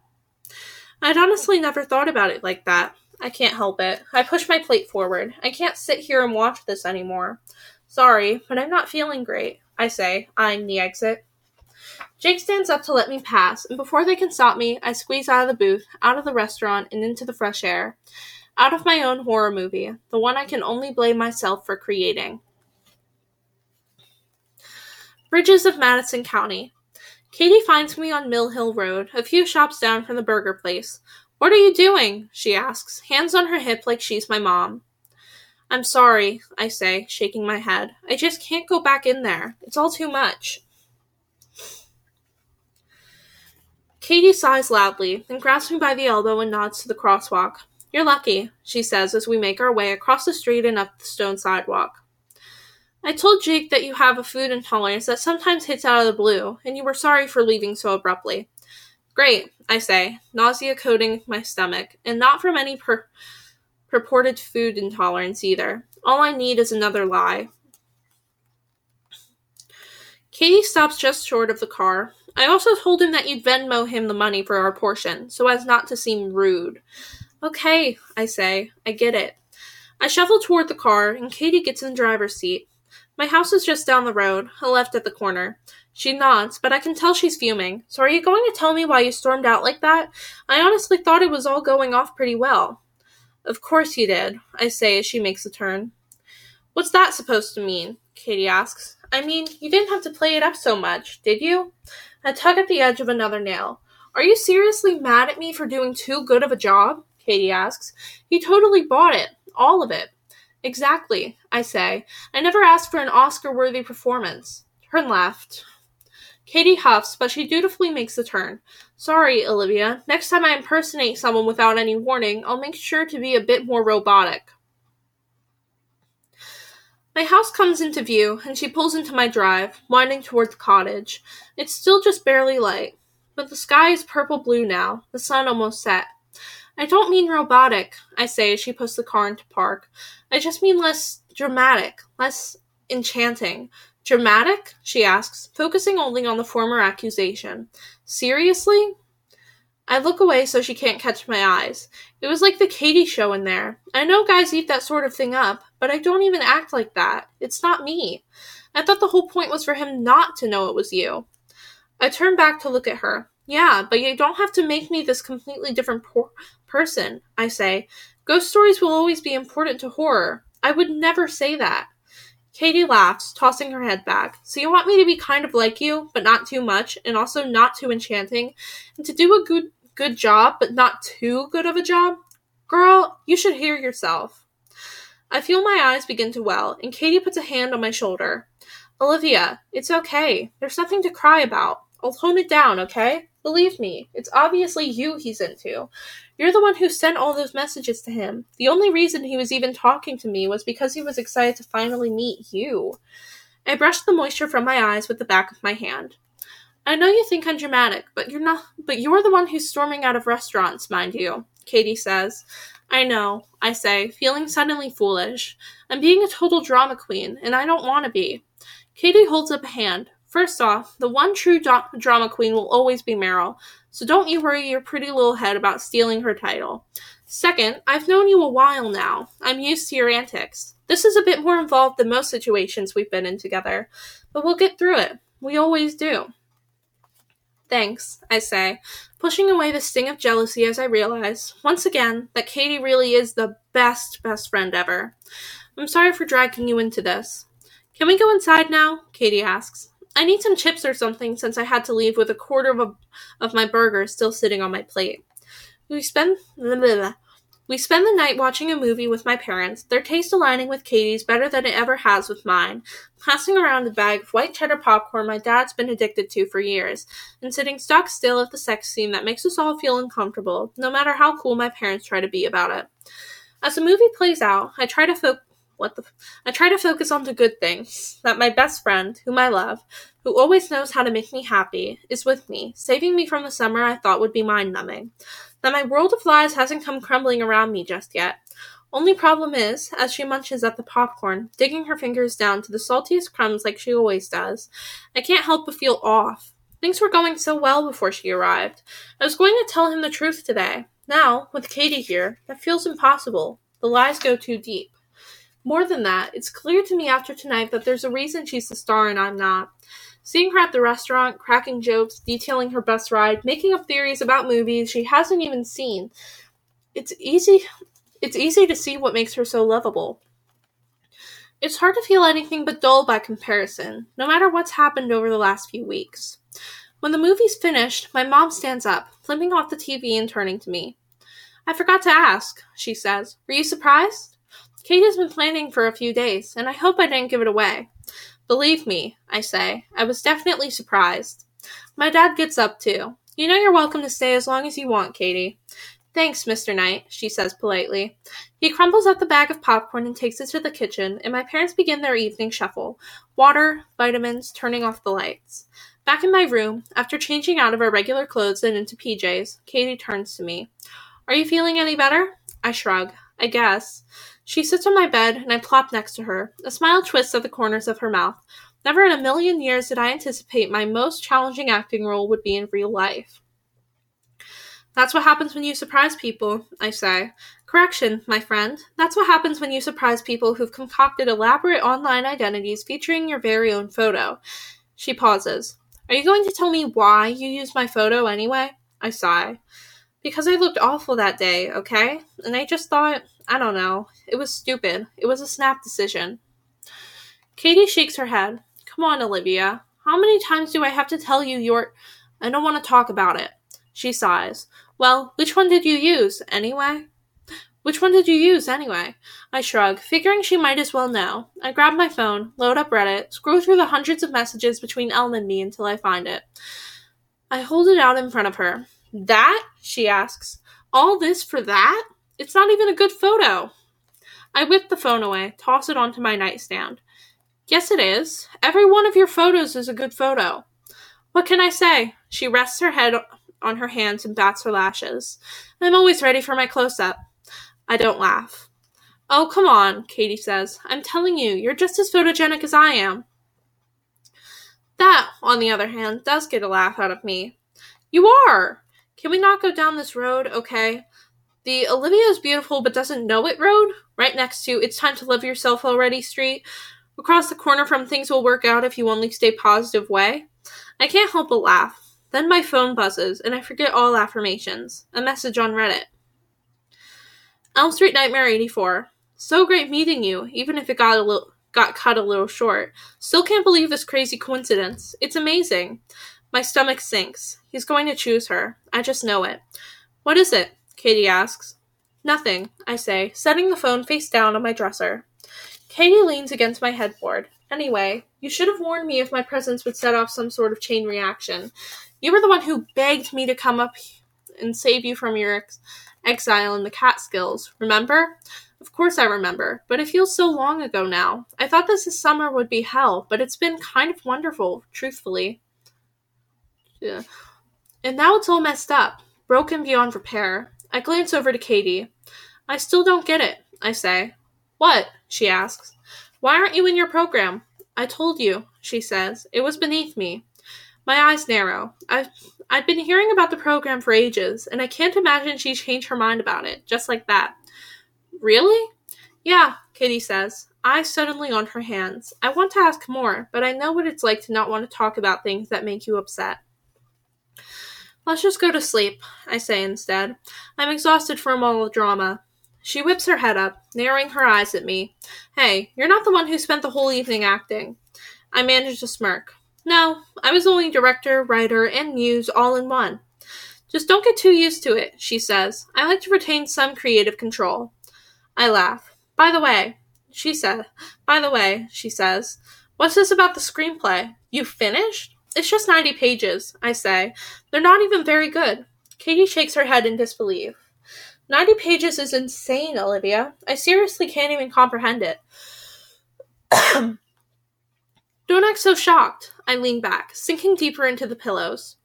I'd honestly never thought about it like that. I can't help it. I push my plate forward. I can't sit here and watch this anymore. Sorry, but I'm not feeling great, I say, eyeing the exit. Jake stands up to let me pass, and before they can stop me, I squeeze out of the booth, out of the restaurant, and into the fresh air. Out of my own horror movie, the one I can only blame myself for creating. Bridges of Madison County. Katie finds me on Mill Hill Road, a few shops down from the burger place. What are you doing? she asks, hands on her hip like she's my mom. I'm sorry, I say, shaking my head. I just can't go back in there. It's all too much. Katie sighs loudly, then grabs me by the elbow and nods to the crosswalk. You're lucky, she says as we make our way across the street and up the stone sidewalk. I told Jake that you have a food intolerance that sometimes hits out of the blue, and you were sorry for leaving so abruptly. Great, I say, nausea coating my stomach, and not from any purported food intolerance either. All I need is another lie. Katie stops just short of the car. I also told him that you'd Venmo him the money for our portion, so as not to seem rude. Okay, I say. I get it. I shuffle toward the car, and Katie gets in the driver's seat. My house is just down the road, a left at the corner. She nods, but I can tell she's fuming. So are you going to tell me why you stormed out like that? I honestly thought it was all going off pretty well. Of course you did, I say as she makes a turn. What's that supposed to mean? Katie asks. I mean, you didn't have to play it up so much, did you? I tug at the edge of another nail. Are you seriously mad at me for doing too good of a job? Katie asks. He totally bought it. All of it. Exactly, I say. I never asked for an Oscar worthy performance. Turn left. Katie huffs, but she dutifully makes the turn. Sorry, Olivia. Next time I impersonate someone without any warning, I'll make sure to be a bit more robotic. My house comes into view, and she pulls into my drive, winding toward the cottage. It's still just barely light, but the sky is purple blue now, the sun almost set. I don't mean robotic, I say as she puts the car into park. I just mean less dramatic, less enchanting. Dramatic? she asks, focusing only on the former accusation. Seriously? I look away so she can't catch my eyes. It was like the Katie show in there. I know guys eat that sort of thing up, but I don't even act like that. It's not me. I thought the whole point was for him not to know it was you. I turn back to look at her. Yeah, but you don't have to make me this completely different por- person, I say. Ghost stories will always be important to horror. I would never say that. Katie laughs, tossing her head back. So you want me to be kind of like you, but not too much, and also not too enchanting, and to do a good good job, but not too good of a job? Girl, you should hear yourself. I feel my eyes begin to well, and Katie puts a hand on my shoulder. Olivia, it's okay. There's nothing to cry about. I'll tone it down, okay? Believe me, it's obviously you he's into. You're the one who sent all those messages to him. The only reason he was even talking to me was because he was excited to finally meet you. I brushed the moisture from my eyes with the back of my hand. I know you think I'm dramatic, but you're not but you're the one who's storming out of restaurants, mind you, Katie says. I know, I say, feeling suddenly foolish. I'm being a total drama queen, and I don't want to be. Katie holds up a hand. First off, the one true do- drama queen will always be Meryl, so don't you worry your pretty little head about stealing her title. Second, I've known you a while now. I'm used to your antics. This is a bit more involved than most situations we've been in together, but we'll get through it. We always do. Thanks, I say, pushing away the sting of jealousy as I realize, once again, that Katie really is the best, best friend ever. I'm sorry for dragging you into this. Can we go inside now? Katie asks. I need some chips or something since I had to leave with a quarter of, a, of my burger still sitting on my plate. We spend blah, blah, blah. We spend the night watching a movie with my parents, their taste aligning with Katie's better than it ever has with mine, passing around a bag of white cheddar popcorn my dad's been addicted to for years, and sitting stock still at the sex scene that makes us all feel uncomfortable, no matter how cool my parents try to be about it. As the movie plays out, I try to focus what the I try to focus on the good things that my best friend, whom I love, who always knows how to make me happy, is with me, saving me from the summer I thought would be mind numbing. That my world of lies hasn't come crumbling around me just yet. Only problem is, as she munches at the popcorn, digging her fingers down to the saltiest crumbs like she always does, I can't help but feel off. Things were going so well before she arrived. I was going to tell him the truth today. Now, with Katie here, that feels impossible. The lies go too deep. More than that, it's clear to me after tonight that there's a reason she's the star and I'm not. Seeing her at the restaurant, cracking jokes, detailing her bus ride, making up theories about movies she hasn't even seen. It's easy it's easy to see what makes her so lovable. It's hard to feel anything but dull by comparison, no matter what's happened over the last few weeks. When the movie's finished, my mom stands up, flipping off the TV and turning to me. I forgot to ask, she says. Were you surprised? Kate has been planning for a few days, and I hope I didn't give it away. Believe me, I say, I was definitely surprised. My dad gets up too. You know you're welcome to stay as long as you want, Katie. Thanks, Mr. Knight, she says politely. He crumbles up the bag of popcorn and takes it to the kitchen, and my parents begin their evening shuffle water, vitamins, turning off the lights. Back in my room, after changing out of our regular clothes and into PJs, Katie turns to me. Are you feeling any better? I shrug. I guess. She sits on my bed, and I plop next to her. A smile twists at the corners of her mouth. Never in a million years did I anticipate my most challenging acting role would be in real life. That's what happens when you surprise people, I say. Correction, my friend. That's what happens when you surprise people who've concocted elaborate online identities featuring your very own photo. She pauses. Are you going to tell me why you used my photo anyway? I sigh. Because I looked awful that day, okay? And I just thought, I don't know. It was stupid. It was a snap decision. Katie shakes her head. Come on, Olivia. How many times do I have to tell you you're. I don't want to talk about it. She sighs. Well, which one did you use, anyway? Which one did you use, anyway? I shrug, figuring she might as well know. I grab my phone, load up Reddit, scroll through the hundreds of messages between Ellen and me until I find it. I hold it out in front of her. That? She asks. All this for that? It's not even a good photo. I whip the phone away, toss it onto my nightstand. Yes, it is. Every one of your photos is a good photo. What can I say? She rests her head on her hands and bats her lashes. I'm always ready for my close up. I don't laugh. Oh, come on, Katie says. I'm telling you, you're just as photogenic as I am. That, on the other hand, does get a laugh out of me. You are! Can we not go down this road, okay? The Olivia is beautiful but doesn't know it road, right next to It's Time to Love Yourself Already Street, across the corner from Things Will Work Out If You Only Stay Positive Way. I can't help but laugh. Then my phone buzzes, and I forget all affirmations. A message on Reddit. Elm Street Nightmare 84. So great meeting you, even if it got a little got cut a little short. Still can't believe this crazy coincidence. It's amazing. My stomach sinks. He's going to choose her. I just know it. What is it? Katie asks. Nothing, I say, setting the phone face down on my dresser. Katie leans against my headboard. Anyway, you should have warned me if my presence would set off some sort of chain reaction. You were the one who begged me to come up and save you from your ex- exile in the Catskills, remember? Of course I remember, but it feels so long ago now. I thought this summer would be hell, but it's been kind of wonderful, truthfully. Yeah. And now it's all messed up, broken beyond repair. I glance over to Katie. I still don't get it, I say. What? she asks. Why aren't you in your program? I told you, she says. It was beneath me. My eyes narrow. I've I've been hearing about the program for ages, and I can't imagine she changed her mind about it, just like that. Really? Yeah, Kitty says. Eyes suddenly on her hands. I want to ask more, but I know what it's like to not want to talk about things that make you upset. Let's just go to sleep, I say instead. I'm exhausted from all the drama. She whips her head up, narrowing her eyes at me. Hey, you're not the one who spent the whole evening acting. I manage to smirk. No, I was only director, writer, and muse all in one. Just don't get too used to it, she says. I like to retain some creative control. I laugh. By the way, she said, by the way, she says, what's this about the screenplay? You finished? It's just 90 pages, I say. They're not even very good. Katie shakes her head in disbelief. 90 pages is insane, Olivia. I seriously can't even comprehend it. Don't act so shocked. I lean back, sinking deeper into the pillows.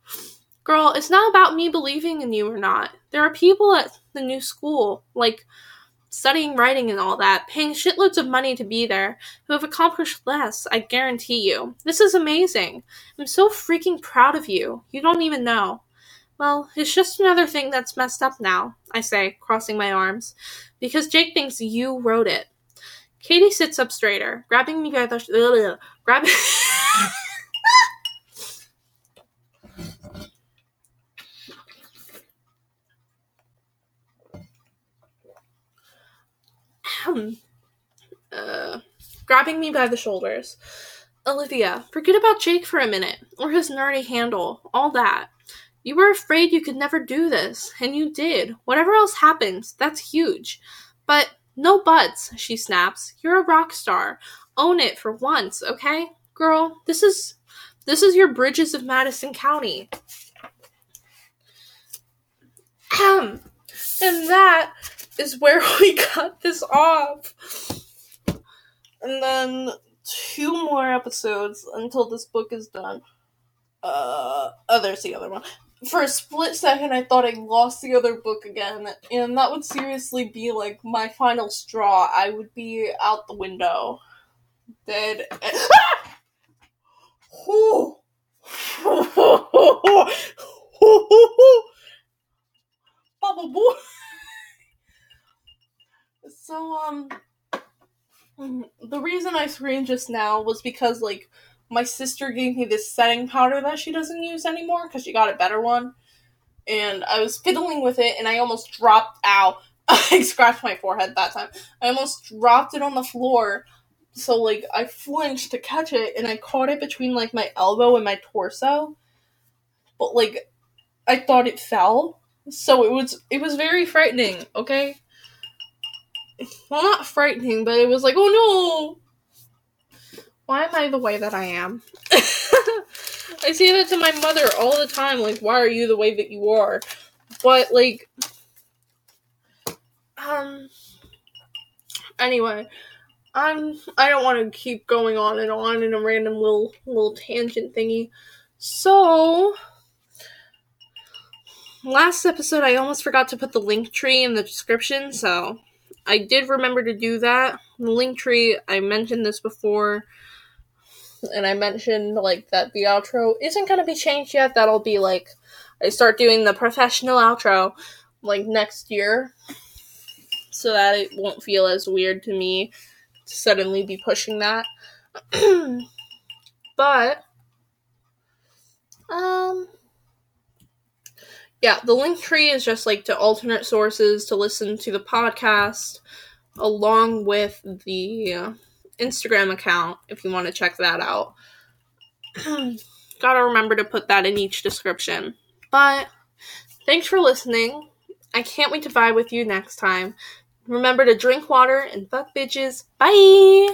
Girl, it's not about me believing in you or not. There are people at the new school, like studying writing and all that, paying shitloads of money to be there, who have accomplished less, I guarantee you. This is amazing. I'm so freaking proud of you. You don't even know. Well, it's just another thing that's messed up now, I say, crossing my arms, because Jake thinks you wrote it. Katie sits up straighter, grabbing me by the ugh, grabbing. uh, grabbing me by the shoulders. Olivia, forget about Jake for a minute, or his nerdy handle, all that. You were afraid you could never do this, and you did. Whatever else happens, that's huge. But no buts, she snaps. You're a rock star. Own it for once, okay? Girl, this is this is your Bridges of Madison County. and that is where we cut this off. And then two more episodes until this book is done. Uh, oh, there's the other one. For a split second, I thought I lost the other book again, and that would seriously be like my final straw. I would be out the window, dead. Bubble boy. So um, the reason I screamed just now was because like my sister gave me this setting powder that she doesn't use anymore because she got a better one. And I was fiddling with it and I almost dropped out. I scratched my forehead that time. I almost dropped it on the floor. So like I flinched to catch it and I caught it between like my elbow and my torso. But like I thought it fell. So it was it was very frightening, okay? Well not frightening, but it was like, oh no why am I the way that I am? I say that to my mother all the time, like, why are you the way that you are? But, like, um, anyway, I'm, I don't want to keep going on and on in a random little, little tangent thingy. So, last episode I almost forgot to put the Linktree in the description, so I did remember to do that. The Linktree, I mentioned this before and I mentioned like that the outro isn't gonna be changed yet. That'll be like I start doing the professional outro like next year, so that it won't feel as weird to me to suddenly be pushing that. but um yeah, the Linktree is just like to alternate sources to listen to the podcast along with the uh, Instagram account if you want to check that out. Gotta remember to put that in each description. But thanks for listening. I can't wait to vibe with you next time. Remember to drink water and fuck bitches. Bye!